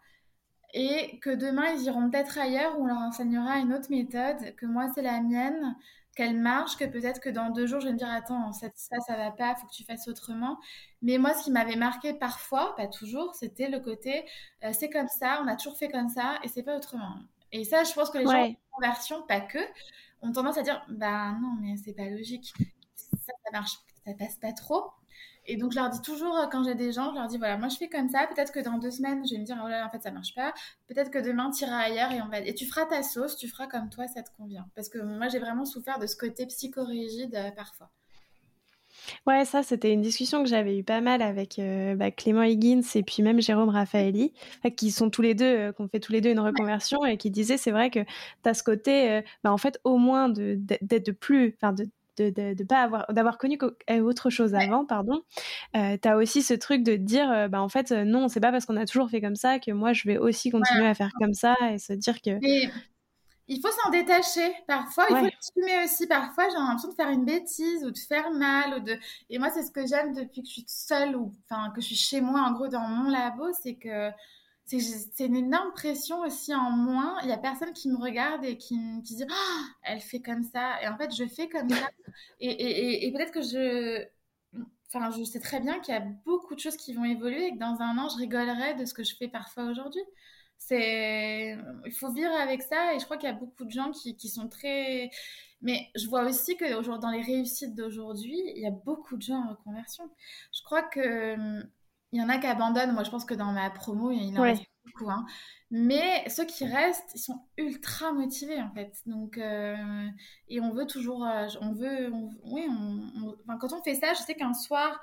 [SPEAKER 2] et que demain ils iront peut-être ailleurs où on leur enseignera une autre méthode, que moi c'est la mienne, qu'elle marche, que peut-être que dans deux jours, je vais me dire, attends, ça, ça va pas, faut que tu fasses autrement. Mais moi, ce qui m'avait marqué parfois, pas toujours, c'était le côté, euh, c'est comme ça, on a toujours fait comme ça, et c'est pas autrement. Et ça, je pense que les gens en conversion, pas que, ont tendance à dire, bah non, mais c'est pas logique. Ça, ça marche, ça passe pas trop. Et donc, je leur dis toujours, euh, quand j'ai des gens, je leur dis, voilà, moi, je fais comme ça. Peut-être que dans deux semaines, je vais me dire, oh là, en fait, ça marche pas. Peut-être que demain, tu iras ailleurs et on va. Et tu feras ta sauce, tu feras comme toi, ça te convient. Parce que moi, j'ai vraiment souffert de ce côté psychorigide euh, parfois.
[SPEAKER 1] Ouais, ça, c'était une discussion que j'avais eu pas mal avec euh, bah, Clément Higgins et puis même Jérôme Raffaelli, qui sont tous les deux, qu'on fait tous les deux une reconversion et qui disaient, c'est vrai que tu as ce côté, bah, en fait, au moins d'être de, plus, enfin, de de, de, pas avoir d'avoir connu euh, autre chose avant pardon euh, tu as aussi ce truc de dire euh, bah en fait euh, non c'est pas parce qu'on a toujours fait comme ça que moi je vais aussi continuer à faire comme ça et se dire que
[SPEAKER 2] il faut s'en détacher parfois. Il faut assumer aussi. Parfois, j'ai l'impression de faire une bêtise ou de faire mal. Ou de... Et moi, c'est ce que j'aime depuis que je suis seule ou enfin, que je suis chez moi, en gros, dans mon labo, c'est que c'est une énorme pression aussi en moins. Il y a personne qui me regarde et qui, me dit oh, elle fait comme ça. Et en fait, je fais comme ça. Et, et, peut-être que je. Enfin, je sais très bien qu'il y a beaucoup de choses qui vont évoluer et que dans un an, je rigolerai de ce que je fais parfois aujourd'hui. Il faut vivre avec ça et je crois qu'il y a beaucoup de gens qui, qui sont très. Mais je vois aussi que dans les réussites d'aujourd'hui, il y a beaucoup de gens en reconversion. Je crois que il y en a qui abandonnent. Moi, je pense que dans ma promo, il y en a beaucoup. Hein. Mais ceux qui restent, ils sont ultra motivés en fait. Donc, euh, et on veut toujours, euh, on veut, oui, on, enfin, quand on fait ça, je sais qu'un soir,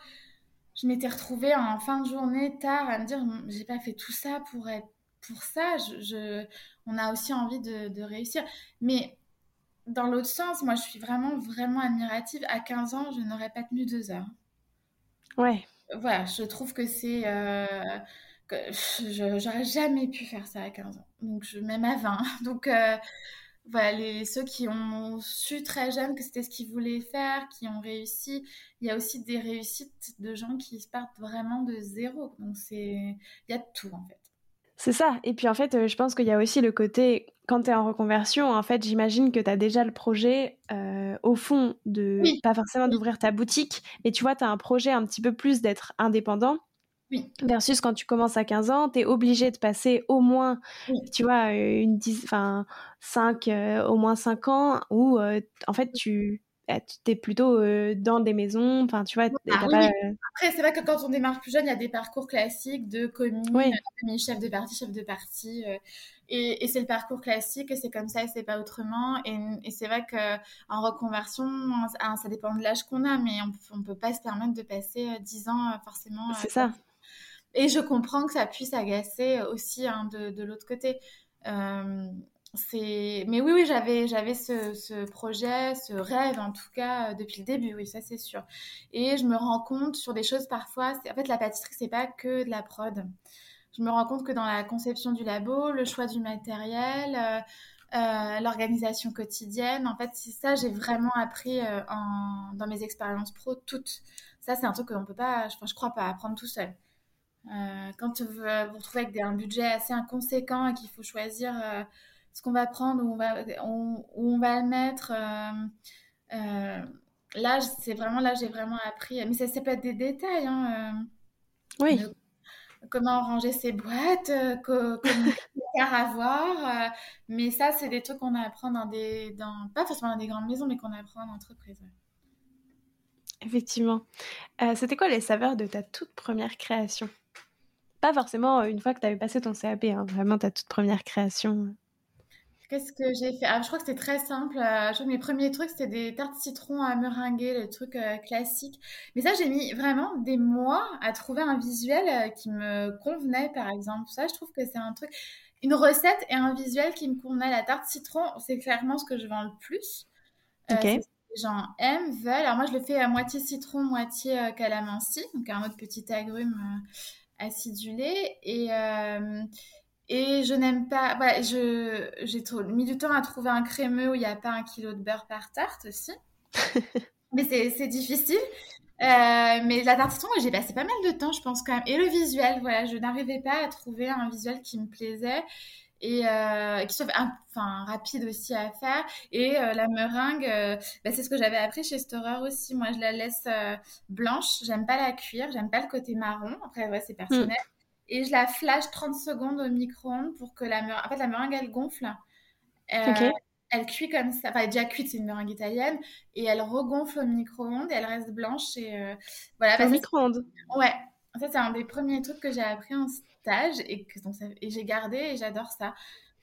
[SPEAKER 2] je m'étais retrouvée en fin de journée tard à me dire, j'ai pas fait tout ça pour être, pour ça. Je, on a aussi envie de, de réussir. Mais dans l'autre sens, moi, je suis vraiment, vraiment admirative. À 15 ans, je n'aurais pas tenu deux heures.
[SPEAKER 1] Ouais
[SPEAKER 2] voilà, je trouve que c'est. Euh, j'aurais jamais pu faire ça à 15 ans. Donc, même à 20. Donc, euh, voilà, ceux qui ont su très jeunes que c'était ce qu'ils voulaient faire, qui ont réussi. Il y a aussi des réussites de gens qui partent vraiment de zéro. Donc, c'est. Il y a tout, en fait.
[SPEAKER 1] C'est ça. Et puis en fait, euh, je pense qu'il y a aussi le côté, quand tu es en reconversion, en fait, j'imagine que tu as déjà le projet euh, au fond de, pas forcément d'ouvrir ta boutique, mais tu vois, tu as un projet un petit peu plus d'être indépendant.
[SPEAKER 2] Oui.
[SPEAKER 1] Versus quand tu commences à 15 ans, tu es obligé de passer au moins, tu vois, une 10, enfin, 5, euh, au moins 5 ans où, en fait, tu tu es plutôt euh, dans des maisons, enfin tu vois.
[SPEAKER 2] Ah euh Après, c'est vrai que quand on démarre plus jeune, il y a des parcours classiques de commis, euh, chef de parti, chef de parti. et, c'est le parcours classique et c'est comme ça et c'est pas autrement. Et, c'est vrai qu'en reconversion, ça dépend de l'âge qu'on a, mais on, ne peut pas se permettre de passer 10 ans forcément.
[SPEAKER 1] C'est ça.
[SPEAKER 2] Et je comprends que ça puisse agacer aussi hein, de, de l'autre côté mais oui oui j'avais ce, projet ce rêve en tout cas euh, depuis le début oui ça c'est sûr. Et je me rends compte sur des choses parfois en fait la pâtisserie c'est pas que de la prod. Je me rends compte que dans la conception du labo le choix du matériel euh, euh, l'organisation quotidienne en fait c'est ça j'ai vraiment appris dans mes expériences pro toutes. Ça c'est un truc qu'on peut pas je, je crois pas apprendre tout seul. Quand vous vous retrouvez avec un budget assez inconséquent et qu'il faut choisir ce qu'on va prendre, où on va, où on va le mettre. Euh, euh, là, c'est vraiment là, j'ai vraiment appris. Mais ça, ça peut être des détails. Hein,
[SPEAKER 1] euh, oui.
[SPEAKER 2] comment ranger ses boîtes, comment avoir. mais ça, c'est des trucs qu'on apprend dans des, dans, pas forcément dans des grandes maisons, mais qu'on apprend en entreprise.
[SPEAKER 1] Effectivement. C'était quoi les saveurs de ta toute première création? Pas forcément une fois que tu avais passé ton CAP, hein, vraiment ta toute première création.
[SPEAKER 2] Qu'est-ce que j'ai fait? Ah, Je crois que c'était très simple. Euh, je mes premiers trucs, c'était des tartes citron à meringuer, le truc euh, classique. Mais ça, j'ai mis vraiment des mois à trouver un visuel euh, qui me convenait, par exemple. Ça, je trouve que c'est un truc, une recette et un visuel qui me convenait. La tarte citron, c'est clairement ce que je vends le plus.
[SPEAKER 1] Ok. les
[SPEAKER 2] gens aiment, veulent. Alors moi, je le fais à moitié citron, moitié calamansi, donc un autre petit agrume acidulé. Et et je n'aime pas. Bah, je, j'ai mis du temps à trouver un crémeux où il n'y a pas un kilo de beurre par tarte aussi. mais c'est, c'est difficile. Euh, mais la citron, j'ai passé pas mal de temps, je pense quand même. Et le visuel, voilà, je n'arrivais pas à trouver un visuel qui me plaisait et euh, qui soit enfin rapide aussi à faire. Et euh, la meringue, euh, bah, c'est ce que j'avais appris chez Storer aussi. Moi, je la laisse blanche. J'aime pas la cuire, j'aime pas le côté marron. Après, ouais, c'est personnel. Hmm et je la flash 30 secondes au micro-ondes pour que la meringue, en fait, la meringue, elle gonfle. Euh, elle cuit comme ça, enfin, elle est déjà cuite, c'est une meringue italienne, et elle regonfle au micro-ondes et elle reste blanche. Et euh, voilà.
[SPEAKER 1] Au micro-ondes
[SPEAKER 2] Ouais. Ça, c'est un des premiers trucs que j'ai appris en stage et que et j'ai gardé et j'adore ça.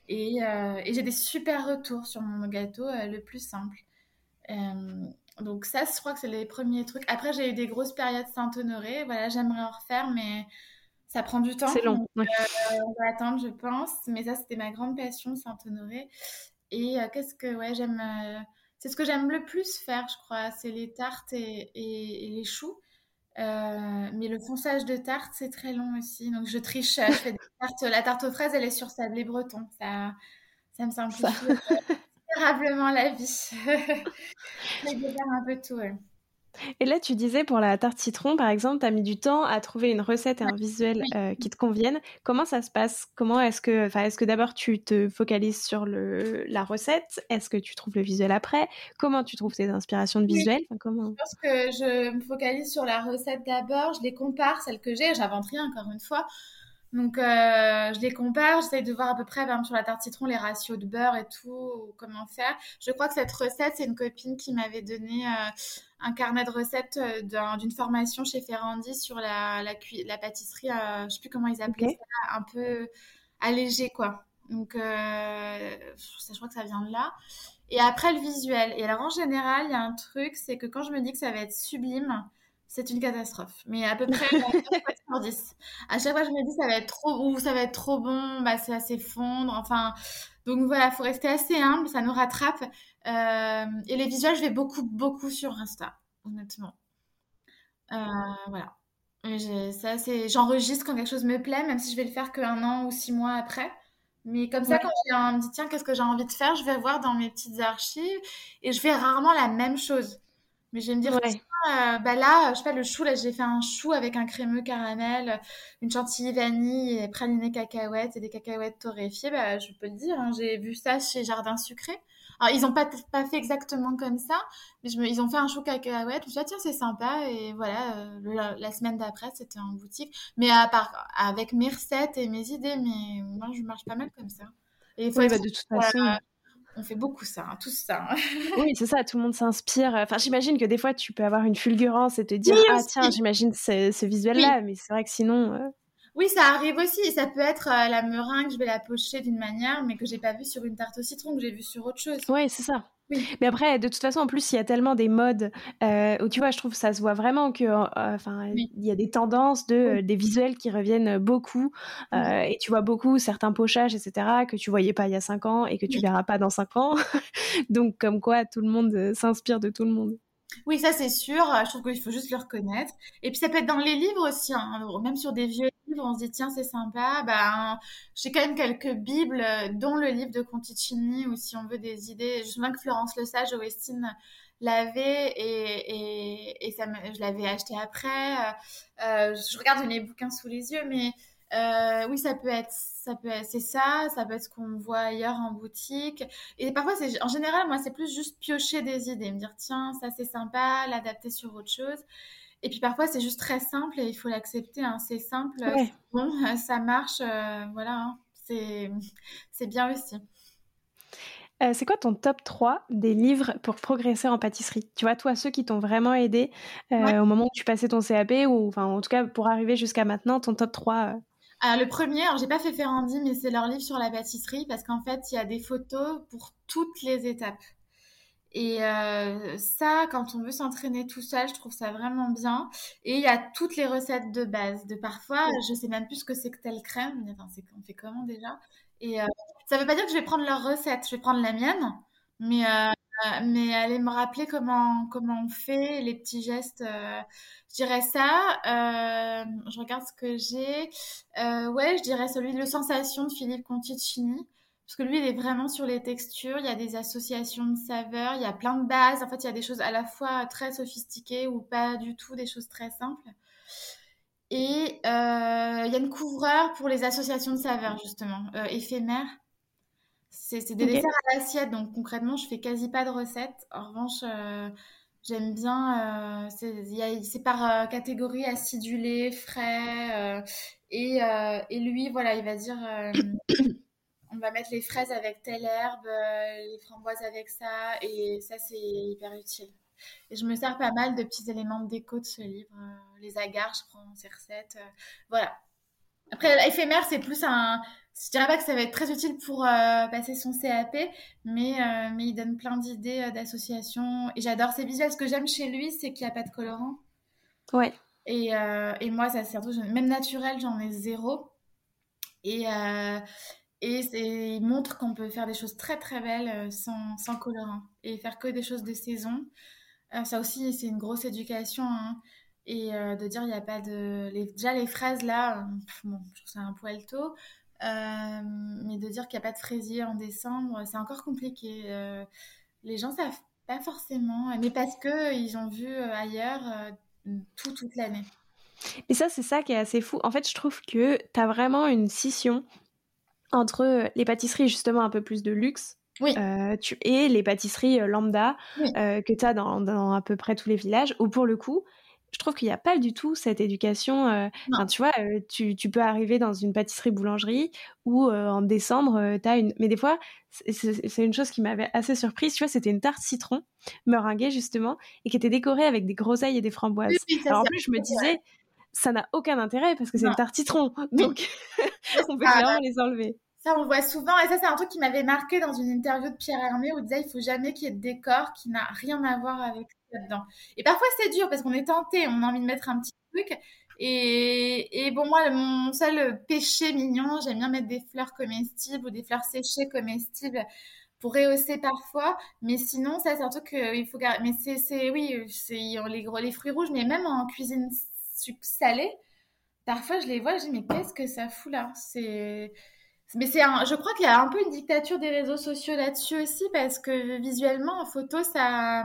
[SPEAKER 2] Et, euh, et j'ai des super retours sur mon gâteau le plus simple. donc ça, je crois que c'est les premiers trucs. Après, j'ai eu des grosses périodes Saint-Honoré. Voilà, j'aimerais en refaire, mais ça prend du temps.
[SPEAKER 1] C'est long.
[SPEAKER 2] Euh, on va attendre, je pense. Mais ça, c'était ma grande passion, Saint-Honoré. Et euh, qu'est-ce que, ouais, j'aime. Euh, c'est ce que j'aime le plus faire, je crois. C'est les tartes et, les choux. mais le fonçage de tarte, c'est très long aussi. Donc, je triche. Je fais des tartes. La tarte aux fraises, elle est sur sablé breton. Ça, Ça me simplifie considérablement la vie. Je vais faire un peu tout, ouais.
[SPEAKER 1] Et là, tu disais pour la tarte citron, par exemple, tu as mis du temps à trouver une recette et un visuel euh, qui te conviennent. Comment ça se passe? Comment est-ce que, enfin, est-ce que d'abord tu te focalises sur le, la recette? Est-ce que tu trouves le visuel après? Comment tu trouves tes inspirations de visuel? Comment...
[SPEAKER 2] Je pense que je me focalise sur la recette d'abord. Je les compare, celles que j'ai. J'invente rien encore une fois. Donc, euh, je les compare, j'essaye de voir à peu près, par exemple, sur la tarte citron, les ratios de beurre et tout, comment faire. Je crois que cette recette, c'est une copine qui m'avait donné euh, un carnet de recettes euh, d'une formation chez Ferrandi sur la, la, la pâtisserie, je sais plus comment ils appelaient ça, un peu allégé, quoi. Donc, je crois que ça vient de là. Et après, le visuel. Et alors, en général, il y a un truc, c'est que quand je me dis que ça va être sublime, c'est une catastrophe. Mais à peu près 10. À chaque fois, je me dis ça va être trop ou ça va être trop bon, bah ça va s'effondre. Enfin, donc voilà, faut rester assez humble, ça nous rattrape. Euh, et les visuels, je vais beaucoup, beaucoup sur Insta, honnêtement. Euh, voilà. Ça, c'est, j'enregistre quand quelque chose me plaît, même si je vais le faire qu'un an ou six mois après. Mais comme ça, quand un me dit tiens, qu'est-ce que j'ai envie de faire, je vais voir dans mes petites archives et je fais rarement la même chose. Mais je vais me dire, euh, bah là, je sais pas, le chou, là, j'ai fait un chou avec un crémeux caramel, une chantilly vanille et praliné cacahuètes et des cacahuètes torréfiées. Bah, je peux le dire, hein, j'ai vu ça chez Jardin Sucré. Alors, ils ont pas, pas fait exactement comme ça, mais je me, ils ont fait un chou cacahuète. Je me suis dit, ah, tiens, c'est sympa. Et voilà, euh, la, semaine d'après, c'était en boutique. Mais à part, avec mes recettes et mes idées, mais moi, je marche pas mal comme ça.
[SPEAKER 1] Et oui, bah, de toute façon
[SPEAKER 2] on fait beaucoup ça, hein, tout ça. Hein.
[SPEAKER 1] oui, c'est ça, tout le monde s'inspire. Enfin, j'imagine que des fois, tu peux avoir une fulgurance et te dire, ah tiens, j'imagine ce, visuel-là, mais c'est vrai que sinon... Euh,
[SPEAKER 2] oui, ça arrive aussi. Ça peut être euh, la meringue, je vais la pocher d'une manière, mais que j'ai pas vu sur une tarte au citron, que j'ai vu sur autre chose.
[SPEAKER 1] Oui, c'est ça. Mais après, de toute façon, en plus, il y a tellement des modes euh, où tu vois, je trouve ça se voit vraiment que, euh, il y a des tendances de euh, des visuels qui reviennent beaucoup et tu vois beaucoup certains pochages, etc. que tu voyais pas il y a cinq ans et que tu verras pas dans cinq ans. Donc, comme quoi, tout le monde s'inspire de tout le monde.
[SPEAKER 2] Oui, ça c'est sûr. Je trouve qu'il faut juste le reconnaître. Et puis ça peut être dans les livres aussi, hein. même sur des vieux livres, on se dit tiens c'est sympa. Ben j'ai quand même quelques bibles, dont le livre de Conticini, ou si on veut des idées. Je me que Florence Le Sage au Westin l'avait et, et, ça je l'avais acheté après. Euh, je regarde mes bouquins sous les yeux, mais euh, oui, ça peut être, ça peut c'est ça, ça peut être ce qu'on voit ailleurs en boutique. Et parfois, c'est, en général, moi, c'est plus juste piocher des idées, me dire tiens, ça c'est sympa, l'adapter sur autre chose. Et puis parfois, c'est juste très simple et il faut l'accepter. Hein. C'est simple, bon, ça marche, euh, voilà, hein. c'est, c'est bien aussi.
[SPEAKER 1] Euh, c'est quoi ton top 3 des livres pour progresser en pâtisserie? Tu vois, toi, ceux qui t'ont vraiment aidé au moment où tu passais ton CAP ou enfin, en tout cas pour arriver jusqu'à maintenant, ton top 3
[SPEAKER 2] alors, le premier, alors j'ai pas fait Ferrandi, mais c'est leur livre sur la pâtisserie parce qu'en fait, il y a des photos pour toutes les étapes. Et euh, ça, quand on veut s'entraîner tout seul, je trouve ça vraiment bien. Et il y a toutes les recettes de base. De parfois, je sais même plus ce que c'est que telle crème. Enfin, c'est qu'on fait comment déjà? Et euh, ça veut pas dire que je vais prendre leur recette. Je vais prendre la mienne. Mais euh, euh, mais allez me rappeler comment, comment on fait, les petits gestes. Euh, je dirais ça. Euh, je regarde ce que j'ai. ouais, je dirais celui de Sensation de Philippe Conticini. Parce que lui, il est vraiment sur les textures. Il y a des associations de saveurs. Il y a plein de bases. En fait, il y a des choses à la fois très sophistiquées ou pas du tout, des choses très simples. Et il y a une couvreur pour les associations de saveurs, justement, éphémères. C'est des desserts à l'assiette, donc concrètement, je fais quasi pas de recettes. En revanche, euh, j'aime bien. Euh, c'est par euh, catégorie acidulé, frais. Et, et, lui, voilà, il va dire on va mettre les fraises avec telle herbe, les framboises avec ça. Et ça, c'est hyper utile. Et je me sers pas mal de petits éléments de déco de ce livre. les agares, je prends ces recettes. voilà. Après, éphémère, c'est plus un je dirais pas que ça va être très utile pour euh, passer son CAP, mais, euh, mais il donne plein d'idées euh, d'associations. Et j'adore ses visuels. Ce que j'aime chez lui, c'est qu'il n'y a pas de colorant.
[SPEAKER 1] Ouais.
[SPEAKER 2] Et, et moi, ça surtout, même naturel, j'en ai zéro. Et, et il montre qu'on peut faire des choses très très belles sans, sans colorant et faire que des choses de saison. ça aussi, c'est une grosse éducation. Hein. Et de dire, il n'y a pas de. Les... Déjà, les fraises là, bon, je trouve ça un poil tôt. Mais de dire qu'il n'y a pas de fraisier en décembre, c'est encore compliqué. les gens savent pas forcément, mais parce que ils ont vu ailleurs tout toute l'année.
[SPEAKER 1] Et ça, c'est ça qui est assez fou. En fait, je trouve que tu as vraiment une scission entre les pâtisseries justement un peu plus de luxe
[SPEAKER 2] oui.
[SPEAKER 1] Euh, tu, et les pâtisseries lambda que tu as dans, dans, à peu près tous les villages, où pour le coup, je trouve qu'il n'y a pas du tout cette éducation. Euh, tu vois, euh, tu, tu, peux arriver dans une pâtisserie-boulangerie où euh, en décembre, tu as une. Mais des fois, c'est une chose qui m'avait assez surprise. Tu vois, c'était une tarte citron meringuée, justement, et qui était décorée avec des groseilles et des framboises. Alors en plus, je me disais, ça n'a aucun intérêt parce que c'est une tarte citron. Donc, on peut clairement les enlever.
[SPEAKER 2] Ça, on voit souvent. Et ça, c'est un truc qui m'avait marqué dans une interview de Pierre Hermé où il disait il faut jamais qu'il y ait de décor qui n'a rien à voir avec Et parfois, c'est dur parce qu'on est tenté, on a envie de mettre un petit truc. Et, et bon, moi, mon seul péché mignon, j'aime bien mettre des fleurs comestibles ou des fleurs séchées comestibles pour rehausser parfois. Mais sinon, ça, c'est un truc qu'il faut garder. Mais c'est, oui, c'est les, les fruits rouges, mais même en cuisine salée, parfois, je les vois, je dis, mais qu'est-ce que ça fout là? C'est mais c'est je crois qu'il y a un peu une dictature des réseaux sociaux là-dessus aussi parce que visuellement en photo ça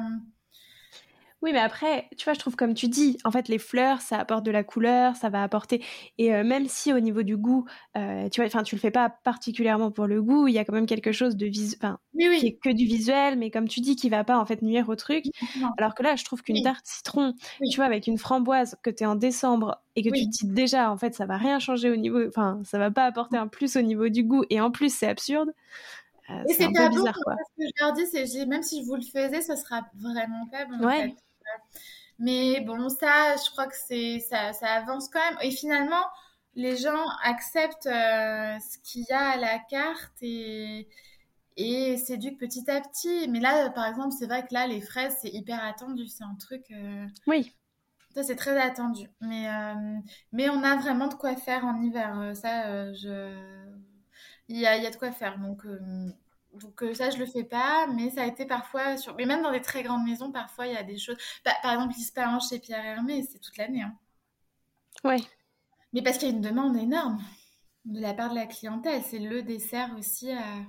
[SPEAKER 1] oui, mais après, tu vois, je trouve comme tu dis, en fait, les fleurs, ça apporte de la couleur, ça va apporter. Et euh, même si au niveau du goût, euh, tu vois, enfin, tu le fais pas particulièrement pour le goût, il y a quand même quelque chose de visuel, enfin, qui est que du visuel, mais comme tu dis, qui va pas en fait nuire au truc. Alors que là, je trouve qu'une tarte citron, tu vois, avec une framboise que tu es en décembre et que tu te dis déjà, en fait, ça va rien changer au niveau, enfin, ça va pas apporter un plus au niveau du goût, et en plus, c'est absurde.
[SPEAKER 2] Euh, c'est peu bizarre, quoi. Ce que je leur dis, c'est même si je vous le faisais, ça sera vraiment pas bon. Ouais. Mais bon, ça, je crois que c'est ça, ça avance quand même. Et finalement, les gens acceptent euh, ce qu'il y a à la carte et, et s'éduquent petit à petit. Mais là, par exemple, c'est vrai que là, les fraises, c'est hyper attendu. C'est un truc. Euh,
[SPEAKER 1] oui.
[SPEAKER 2] Ça, c'est très attendu. Mais, euh, mais on a vraiment de quoi faire en hiver. Ça, je... il, y a, il y a de quoi faire. Donc, donc euh, ça, je le fais pas, mais ça a été parfois sur... Mais même dans des très grandes maisons, parfois, il y a des choses... Bah, par exemple, l'espérance chez Pierre Hermé, c'est toute l'année. Hein.
[SPEAKER 1] Ouais.
[SPEAKER 2] Mais parce qu'il y a une demande énorme de la part de la clientèle. C'est le dessert aussi euh,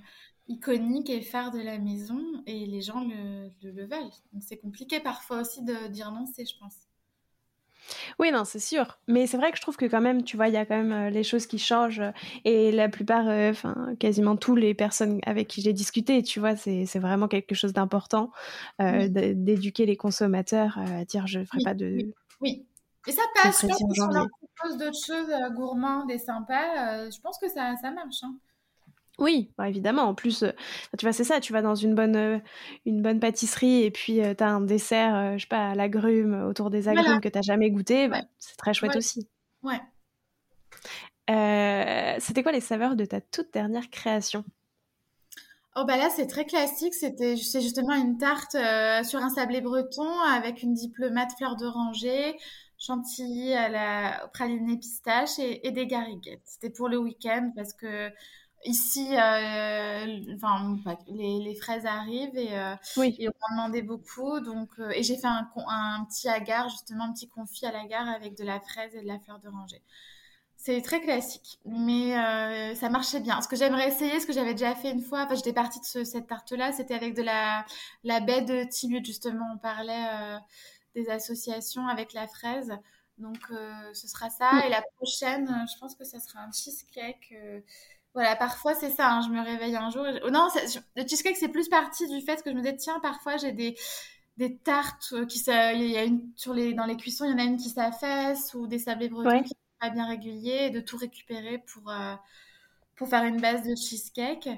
[SPEAKER 2] iconique et phare de la maison, et les gens le, le, le veulent. Donc c'est compliqué parfois aussi de dire non, c'est, je pense.
[SPEAKER 1] Oui, non, c'est sûr. Mais c'est vrai que je trouve que quand même, tu vois, il y a quand même euh, les choses qui changent. et la plupart, euh, enfin, quasiment toutes les personnes avec qui j'ai discuté, tu vois, c'est vraiment quelque chose d'important euh, d'éduquer les consommateurs à dire je ne ferai pas de.
[SPEAKER 2] Oui. Et ça passe, je pense que si on leur propose d'autres choses gourmandes et sympas, je pense que ça, ça marche. Hein.
[SPEAKER 1] Oui, bah évidemment. En plus, euh, tu vois, c'est ça. Tu vas dans une bonne, euh, une bonne pâtisserie et puis euh, tu as un dessert, je sais pas, à l'agrume, autour des agrumes que tu jamais goûté. Bah, c'est très chouette aussi.
[SPEAKER 2] Ouais.
[SPEAKER 1] C'était quoi les saveurs de ta toute dernière création?
[SPEAKER 2] Oh bah là c'est très classique, c'était c'est justement une tarte sur un sablé breton avec une diplomate fleur d'oranger, chantilly à la praline pistache et, et des gariguettes. C'était pour le week-end parce que ici, euh, enfin, les, les, fraises arrivent et, euh, et on m'en demandait beaucoup. Donc, euh, et j'ai fait un, un, petit agar, justement, un petit confit à l'agar avec de la fraise et de la fleur d'oranger. C'est très classique, mais euh, ça marchait bien. Ce que j'aimerais essayer, ce que j'avais déjà fait une fois, enfin, j'étais partie de ce, cette tarte-là, c'était avec de la, la baie de Timut, justement. On parlait euh, des associations avec la fraise. Donc, ce sera ça. Et la prochaine, je pense que ça sera un cheesecake voilà, parfois c'est ça. Hein, je me réveille un jour. Oh, non, le cheesecake c'est plus parti du fait que je me dis tiens, parfois j'ai des des tartes qui il y a une sur les dans les cuissons, il y en a une qui s'affaisse ou des sablés bretons qui sont pas bien réguliers, et de tout récupérer pour euh, pour faire une base de cheesecake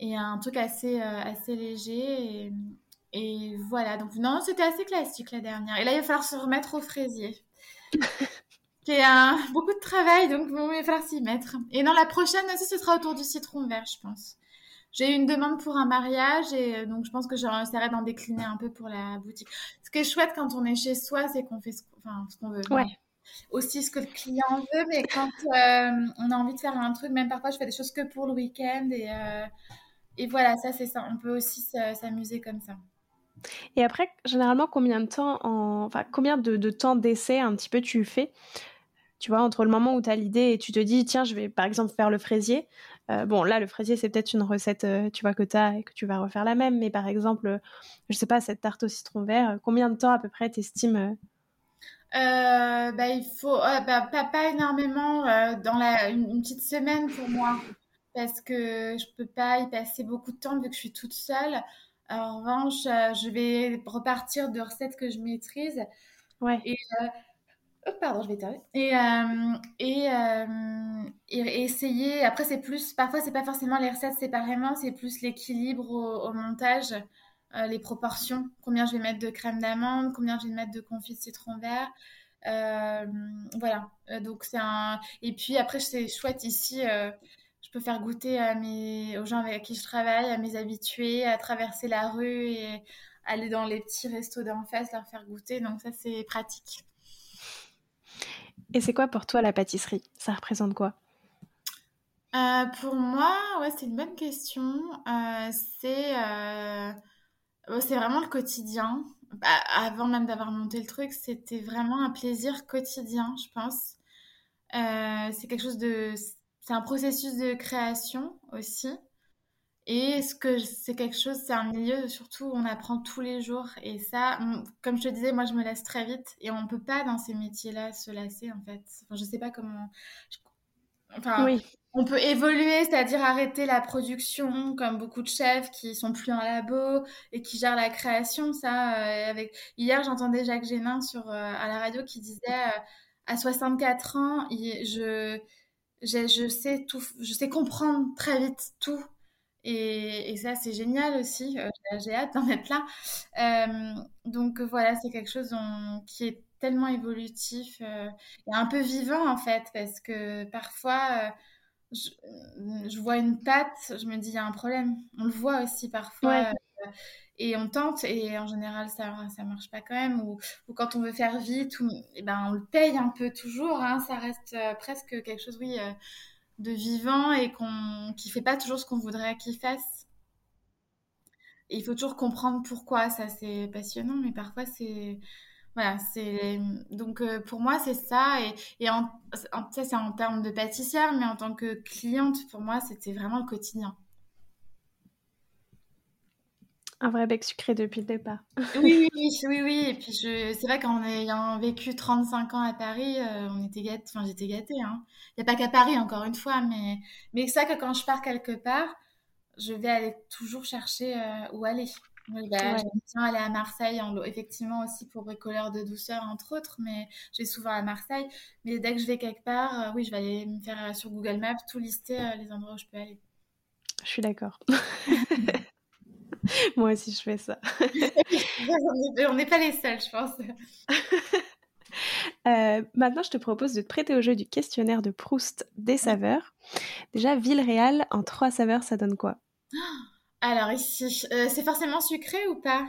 [SPEAKER 2] et un truc assez euh, assez léger et, et voilà. Donc non, c'était assez classique la dernière. Et là, il va falloir se remettre au fraisier. qui est un, beaucoup de travail, donc bon, il va falloir s'y mettre. Et dans la prochaine aussi, ce sera autour du citron vert, je pense. J'ai eu une demande pour un mariage et euh, donc je pense que j'essaierai d'en décliner un peu pour la boutique. Ce qui est chouette quand on est chez soi, c'est qu'on fait ce, enfin, ce qu'on veut.
[SPEAKER 1] Ouais.
[SPEAKER 2] Aussi ce que le client veut, mais quand euh, on a envie de faire un truc, même parfois je fais des choses que pour le week-end et, euh, et voilà, ça c'est ça. On peut aussi s'amuser comme ça.
[SPEAKER 1] Et après, généralement, combien de temps, en... enfin, combien de, de temps d'essai un petit peu tu fais? Tu vois, entre le moment où tu as l'idée et tu te dis, tiens, je vais par exemple faire le fraisier. bon, là, le fraisier, c'est peut-être une recette, tu vois, que tu as et que tu vas refaire la même. Mais par exemple, je sais pas, cette tarte au citron vert, combien de temps à peu près t'estimes
[SPEAKER 2] euh, bah, il faut bah, pas, pas, énormément dans la, une, petite semaine pour moi parce que je peux pas y passer beaucoup de temps vu que je suis toute seule. En revanche, je vais repartir de recettes que je maîtrise.
[SPEAKER 1] Ouais.
[SPEAKER 2] Et, oh, pardon, je vais t'arrêter. Et, et, et, essayer. Après, c'est plus. Parfois, c'est pas forcément les recettes séparément, c'est plus l'équilibre au, montage. Euh, les proportions, combien je vais mettre de crème d'amande, combien je vais mettre de confit de citron vert. Euh, voilà, euh, donc c'est un. Et puis après, c'est chouette ici, je peux faire goûter aux gens avec qui je travaille, à mes habitués, à traverser la rue et aller dans les petits restos d'en face, leur faire goûter. Donc ça, c'est pratique.
[SPEAKER 1] Et c'est quoi pour toi la pâtisserie? Ça représente quoi?
[SPEAKER 2] Pour moi, ouais, c'est une bonne question. c'est Oh, c'est vraiment le quotidien. Bah, avant même d'avoir monté le truc, c'était vraiment un plaisir quotidien, je pense. Euh, c'est quelque chose de, c'est un processus de création aussi. Et ce que c'est quelque chose, c'est un milieu surtout où on apprend tous les jours. Et ça, comme je te disais, moi je me lasse très vite et on peut pas dans ces métiers-là se lasser en fait. Enfin, je sais pas comment. Enfin, oui on peut évoluer, c'est-à-dire arrêter la production, comme beaucoup de chefs qui sont plus en labo et qui gèrent la création. Ça, euh, avec hier, j'entendais Jacques Génin sur euh, à la radio qui disait euh, à 64 ans, je, je sais tout, je sais comprendre très vite tout. Et, ça, c'est génial aussi. J'ai hâte d'en être là. donc voilà, c'est quelque chose qui est tellement évolutif et un peu vivant en fait, parce que parfois euh, je, vois une patte, je me dis il y a un problème. On le voit aussi parfois. Euh, et on tente et en général ça ça marche pas quand même ou, quand on veut faire vite ou et eh ben on le paye un peu toujours hein, ça reste euh, presque quelque chose oui de vivant et qu'on qui fait pas toujours ce qu'on voudrait qu'il fasse il faut toujours comprendre pourquoi ça c'est passionnant mais parfois c'est voilà, c'est donc euh, pour moi c'est ça et, et en, ça c'est en termes de pâtissière, mais en tant que cliente pour moi c'était vraiment le quotidien.
[SPEAKER 1] Un vrai bec sucré depuis le départ.
[SPEAKER 2] oui, oui, oui, oui, Et puis c'est vrai qu'en ayant vécu 35 ans à Paris, euh, on était gâtés, enfin j'étais gâtée. Hein. Il n'y a pas qu'à Paris encore une fois, mais mais c'est ça que quand je pars quelque part, je vais aller toujours chercher euh, où aller. Oui, bah, j'aime bien aller à Marseille, effectivement aussi pour bricoleur de douceur, entre autres, mais je vais souvent à Marseille. Mais dès que je vais quelque part, euh, oui, je vais aller me faire sur Google Maps tout lister les endroits où je peux aller.
[SPEAKER 1] Je suis d'accord. Moi aussi, je fais ça.
[SPEAKER 2] on n'est pas les seuls, je pense.
[SPEAKER 1] maintenant, je te propose de te prêter au jeu du questionnaire de Proust des saveurs. Déjà, ville réelle, en trois saveurs, ça donne quoi?
[SPEAKER 2] Alors ici, euh, c'est forcément sucré ou pas?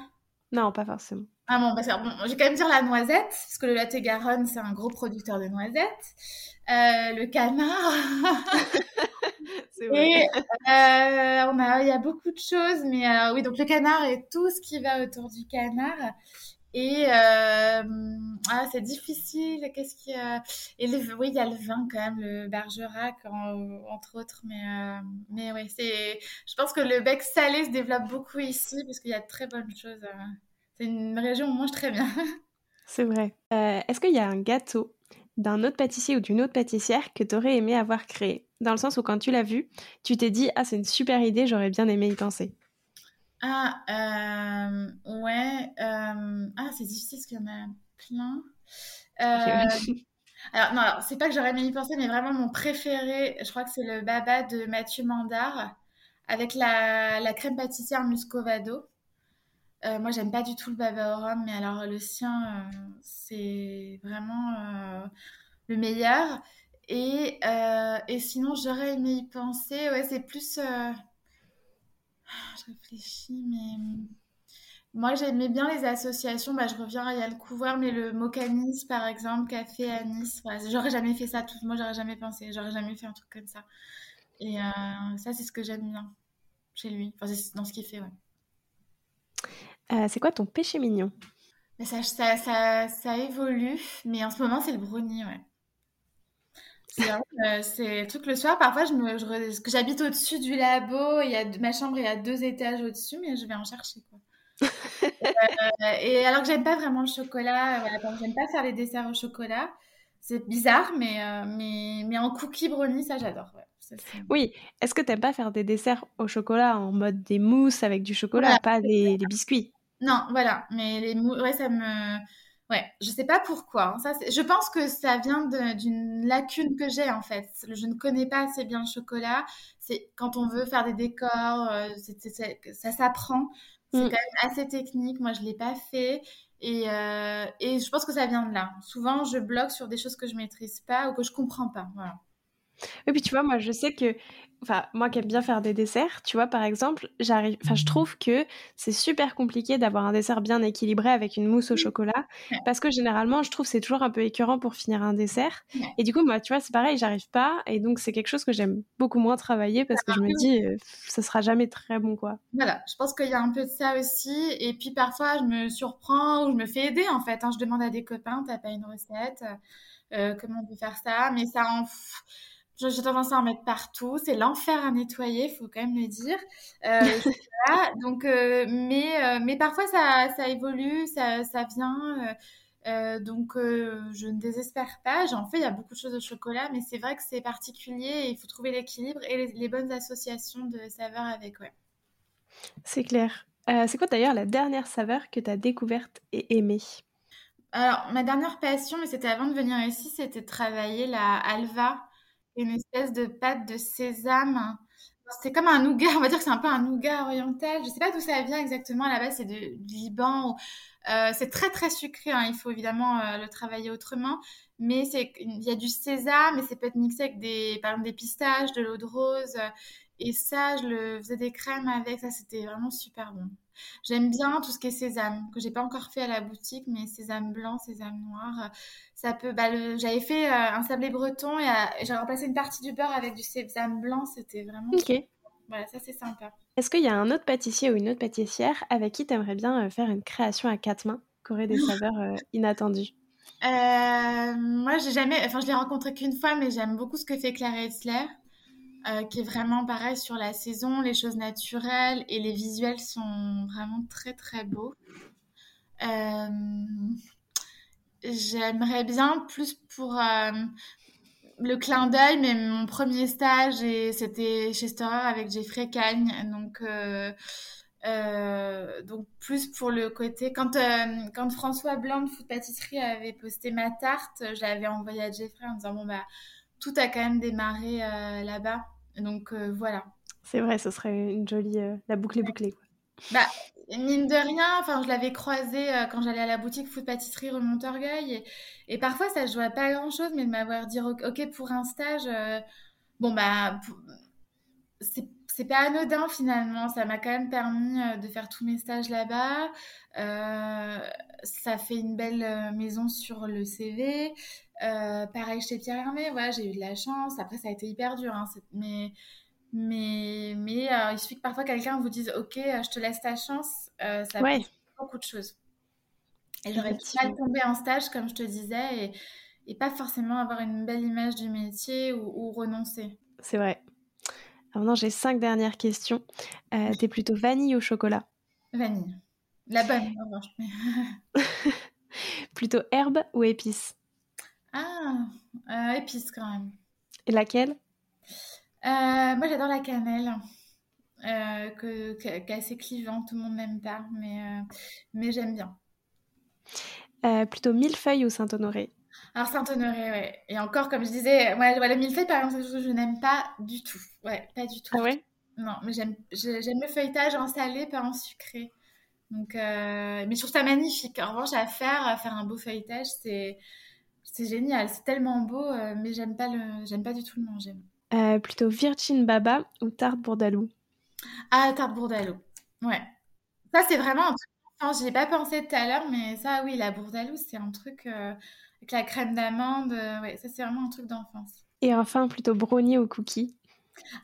[SPEAKER 1] Non, pas forcément.
[SPEAKER 2] Ah bon, parce bon, je vais quand même dire la noisette, parce que le latte Garonne, c'est un gros producteur de noisettes. Euh, le canard. c'est vrai. Et euh, on a, il y a beaucoup de choses, mais oui, donc le canard et tout ce qui va autour du canard. Et euh, ah, c'est difficile. Qu'est-ce qu'il y a? Et le, oui, il y a le vin quand même, le Bergerac entre autres. Mais euh, mais. Je pense que le bec salé se développe beaucoup ici parce qu'il y a de très bonnes choses. Euh. C'est une région où on mange très bien.
[SPEAKER 1] c'est vrai. Est-ce qu'il y a un gâteau d'un autre pâtissier ou d'une autre pâtissière que tu aurais aimé avoir créé? Dans le sens où quand tu l'as vu, tu t'es dit ah c'est une super idée, j'aurais bien aimé y penser.
[SPEAKER 2] Ah, euh, ouais. Euh, ah, c'est difficile parce qu'il y en a plein. Euh, alors, non, alors, c'est pas que j'aurais aimé y penser, mais vraiment mon préféré, je crois que c'est le baba de Mathieu Mandar avec la, la crème pâtissière muscovado. moi, j'aime pas du tout le baba au rhum, mais alors le sien, c'est vraiment le meilleur. Et, et sinon, j'aurais aimé y penser. Ouais, c'est plus je réfléchis, mais moi j'aimais bien les associations. Bah, je reviens, il y a le couvreur, mais le Mocanis par exemple, café à Nice. j'aurais jamais fait ça. Tout, moi j'aurais jamais pensé, j'aurais jamais fait un truc comme ça. Et euh, ça, c'est ce que j'aime bien chez lui. Enfin, c'est dans ce qu'il fait, ouais.
[SPEAKER 1] Euh, c'est quoi ton péché mignon?
[SPEAKER 2] Mais ça, ça, ça, ça, évolue, mais en ce moment c'est le brownie, ouais. C'est le truc le soir. Parfois, je me, j'habite au-dessus du labo. Il y a ma chambre est à deux étages au-dessus, mais je vais en chercher quoi. et alors que j'aime pas vraiment le chocolat, voilà, j'aime pas faire les desserts au chocolat. C'est bizarre, mais, mais, mais en cookie brownie, ça j'adore.
[SPEAKER 1] oui, est-ce que t'aimes pas faire des desserts au chocolat en mode des mousses avec du chocolat, pas des, biscuits?
[SPEAKER 2] Non, voilà, mais les mousses, ouais, ça me. Ouais, je sais pas pourquoi. Hein. Ça, je pense que ça vient d'une lacune que j'ai en fait. Je ne connais pas assez bien le chocolat. C'est quand on veut faire des décors, euh, ça s'apprend. C'est mm. quand même assez technique. Moi, je l'ai pas fait. Et, euh, et je pense que ça vient de là. Souvent, je bloque sur des choses que je maîtrise pas ou que je comprends pas. Voilà.
[SPEAKER 1] Et puis tu vois, moi je sais que, enfin moi qui aime bien faire des desserts, tu vois par exemple, j'arrive, enfin je trouve que c'est super compliqué d'avoir un dessert bien équilibré avec une mousse au chocolat, parce que généralement je trouve c'est toujours un peu écœurant pour finir un dessert. Et du coup moi tu vois c'est pareil, j'arrive pas, et donc c'est quelque chose que j'aime beaucoup moins travailler parce que je me dis euh, ça sera jamais très bon quoi.
[SPEAKER 2] Voilà, je pense qu'il y a un peu de ça aussi, et puis parfois je me surprends ou je me fais aider en fait. Hein. Je demande à des copains, t'as pas une recette, euh, comment on peut faire ça, mais ça en j'ai tendance à en mettre partout. C'est l'enfer à nettoyer, faut quand même le dire. Euh, Donc, euh, mais, euh, mais parfois ça, ça évolue, ça, ça vient. Donc, je ne désespère pas. J'en fais, il y a beaucoup de choses au chocolat, mais c'est vrai que c'est particulier. il faut trouver l'équilibre et les, bonnes associations de saveurs avec. Ouais.
[SPEAKER 1] C'est clair. c'est quoi d'ailleurs la dernière saveur que tu as découverte et aimée?
[SPEAKER 2] Alors, ma dernière passion, mais c'était avant de venir ici, c'était de travailler la halva une espèce de pâte de sésame. C'est comme un nougat, on va dire que c'est un peu un nougat oriental. Je ne sais pas d'où ça vient exactement. À la base, c'est du Liban. Euh, c'est très très sucré. Hein. Il faut évidemment euh, le travailler autrement. Mais il y a du sésame et c'est peut être mixé avec des, par exemple, des pistaches, de l'eau de rose. Et ça, je le faisais des crèmes avec. Ça, c'était vraiment super bon. J'aime bien tout ce qui est sésame, que j'ai pas encore fait à la boutique, mais sésame blanc, sésame noir. Ça peut. Bah, j'avais fait euh, un sablé breton et euh, j'ai remplacé une partie du beurre avec du sésame blanc. C'était vraiment.
[SPEAKER 1] Ok.
[SPEAKER 2] Voilà, ça c'est sympa.
[SPEAKER 1] Est-ce qu'il y a un autre pâtissier ou une autre pâtissière avec qui tu aimerais bien euh, faire une création à quatre mains, qui aurait des saveurs inattendues?
[SPEAKER 2] Moi, j'ai jamais. Enfin, je l'ai rencontré qu'une fois, mais j'aime beaucoup ce que fait Claire Etzler. Euh, qui est vraiment pareil sur la saison, les choses naturelles et les visuels sont vraiment très très beaux. Euh, j'aimerais bien plus pour euh, le clin d'œil, mais mon premier stage c'était chez Storer avec Jeffrey Cagne, donc donc plus pour le côté quand quand François Blanc de Food Pâtisserie avait posté ma tarte, je l'avais envoyé à Jeffrey en disant bon bah tout a quand même démarré là-bas. Donc euh, voilà.
[SPEAKER 1] C'est vrai, ce serait une jolie. Euh, la boucle est bouclée. Quoi.
[SPEAKER 2] Bah, mine de rien, enfin, je l'avais croisé euh, quand j'allais à la boutique Food Pâtisserie rue Montorgueil. Et, et, parfois, ça ne jouait pas grand chose, mais de m'avoir dit OK pour un stage, bon, bah, c'est pas anodin finalement. Ça m'a quand même permis de faire tous mes stages là-bas. ça fait une belle maison sur le CV. Euh, pareil chez Pierre Hermé, ouais, j'ai eu de la chance. Après, ça a été hyper dur, hein, mais mais mais euh, il suffit que parfois quelqu'un vous dise OK, euh, je te laisse ta chance, ça peut beaucoup de choses. Et j'aurais pu mal tomber en stage, comme je te disais, et, et, pas forcément avoir une belle image du métier ou, renoncer.
[SPEAKER 1] C'est vrai. Alors maintenant, j'ai cinq dernières questions. T'es plutôt vanille ou chocolat?
[SPEAKER 2] Vanille. La bonne, en revanche.
[SPEAKER 1] plutôt herbe ou épice
[SPEAKER 2] ah, euh, épice quand même.
[SPEAKER 1] Et laquelle?
[SPEAKER 2] Euh, Moi j'adore la cannelle. Euh, que, qui est assez clivant, tout le monde n'aime pas, mais, euh, mais j'aime bien.
[SPEAKER 1] plutôt millefeuille ou Saint-Honoré?
[SPEAKER 2] Alors Saint-Honoré, ouais. Et encore, comme je disais, ouais, le millefeuille, par exemple, je n'aime pas du tout. Ouais, pas du tout.
[SPEAKER 1] Ah ouais?
[SPEAKER 2] Non, mais j'aime le feuilletage en salé, pas en sucré. Donc, mais je trouve ça magnifique. En revanche, à faire, à faire un beau feuilletage, c'est c'est génial, c'est tellement beau, euh, mais j'aime pas le, j'aime pas du tout le manger.
[SPEAKER 1] Euh, plutôt Virgin Baba ou tarte bourdalou?
[SPEAKER 2] Ah, tarte bourdalou. Ouais. Ça, c'est vraiment un truc. Enfin, j'y ai pas pensé tout à l'heure, mais ça, oui, la bourdalou, c'est un truc euh, avec la crème d'amande. ouais, ça, c'est vraiment un truc d'enfance.
[SPEAKER 1] Et enfin, plutôt brownie ou cookie?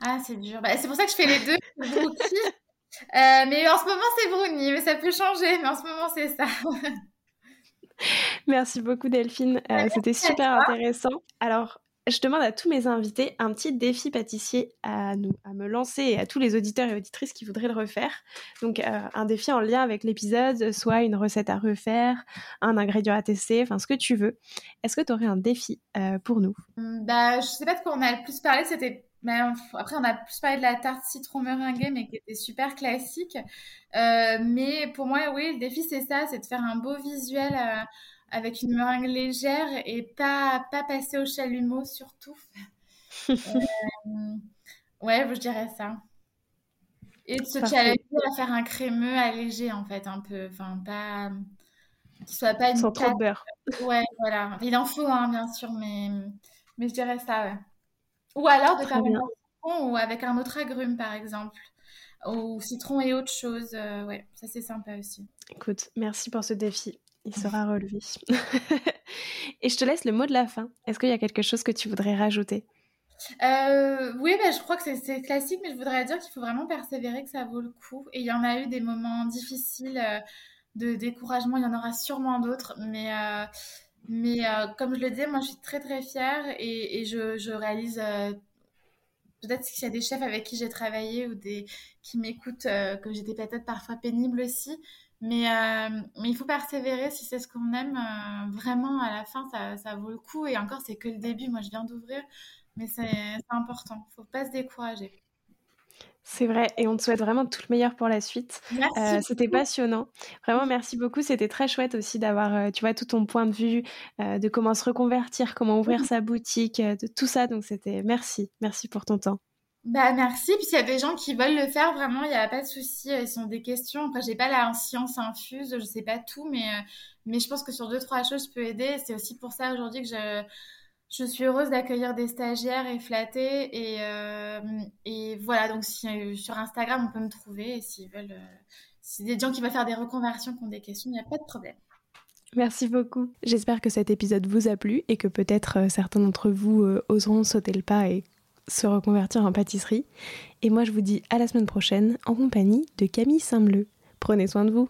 [SPEAKER 2] Ah, c'est dur. Bah, c'est pour ça que je fais les deux. mais en ce moment, c'est brownie, mais ça peut changer. Mais en ce moment, c'est ça.
[SPEAKER 1] Merci beaucoup Delphine, euh, c'était super intéressant. Alors, je demande à tous mes invités un petit défi pâtissier à nous, à me lancer et à tous les auditeurs et auditrices qui voudraient le refaire. Donc euh, un défi en lien avec l'épisode, soit une recette à refaire, un ingrédient à tester, enfin ce que tu veux. Est-ce que tu aurais un défi euh, pour nous?
[SPEAKER 2] Hum, Bah je sais pas de quoi on a le plus parlé, c'était après, on a plus parlé de la tarte citron meringuée, mais qui était super classique. Euh, mais pour moi, oui, le défi, c'est ça, c'est de faire un beau visuel avec une meringue légère et pas, pas passer au chalumeau surtout. euh, ouais, je dirais ça. Et de se challenger à faire un crémeux allégé en fait, un peu. Enfin, pas. Qui soit pas une.
[SPEAKER 1] Sans trop de beurre.
[SPEAKER 2] Ouais, voilà. Il en faut, hein, bien sûr, mais, mais je dirais ça, ouais. Ou alors de faire un citron ou avec un autre agrume, par exemple. Ou citron et autre chose. Euh, ouais, ça c'est sympa aussi.
[SPEAKER 1] Écoute, merci pour ce défi. Il sera relevé. Et je te laisse le mot de la fin. Est-ce qu'il y a quelque chose que tu voudrais rajouter?
[SPEAKER 2] Euh, oui, bah, je crois que c'est classique, mais je voudrais dire qu'il faut vraiment persévérer, que ça vaut le coup. Et il y en a eu des moments difficiles euh, de découragement, il y en aura sûrement d'autres, mais, euh, mais comme je le disais, moi je suis très très fière et, je, réalise peut-être qu'il y a des chefs avec qui j'ai travaillé ou qui m'écoutent que j'étais peut-être parfois pénible aussi, mais, euh, il faut persévérer si c'est ce qu'on aime. Euh, vraiment, à la fin, ça, vaut le coup. Et encore, c'est que le début. Moi, je viens d'ouvrir. Mais c'est important. Il ne faut pas se décourager.
[SPEAKER 1] C'est vrai, et on te souhaite vraiment tout le meilleur pour la suite. Euh, c'était passionnant. Vraiment, merci beaucoup. C'était très chouette aussi d'avoir, tu vois, tout ton point de vue, de comment se reconvertir, comment ouvrir sa boutique, de tout ça. Donc, c'était merci. Merci pour ton temps.
[SPEAKER 2] Bah merci. Puis s'il y a des gens qui veulent le faire, vraiment, il n'y a pas de souci. Ils sont des questions. Après, j'ai pas la science infuse, je sais pas tout, mais, euh, mais je pense que sur deux, trois choses, je peux aider. C'est aussi pour ça aujourd'hui que je, je suis heureuse d'accueillir des stagiaires et flatter. Et, euh, et voilà, donc si, euh, sur Instagram, on peut me trouver. Et s'ils veulent, si des gens qui veulent faire des reconversions qui ont des questions, il n'y a pas de problème.
[SPEAKER 1] Merci beaucoup. J'espère que cet épisode vous a plu et que peut-être certains d'entre vous oseront sauter le pas et se reconvertir en pâtisserie. Et moi, je vous dis à la semaine prochaine en compagnie de Camille Saint-Bleu. Prenez soin de vous.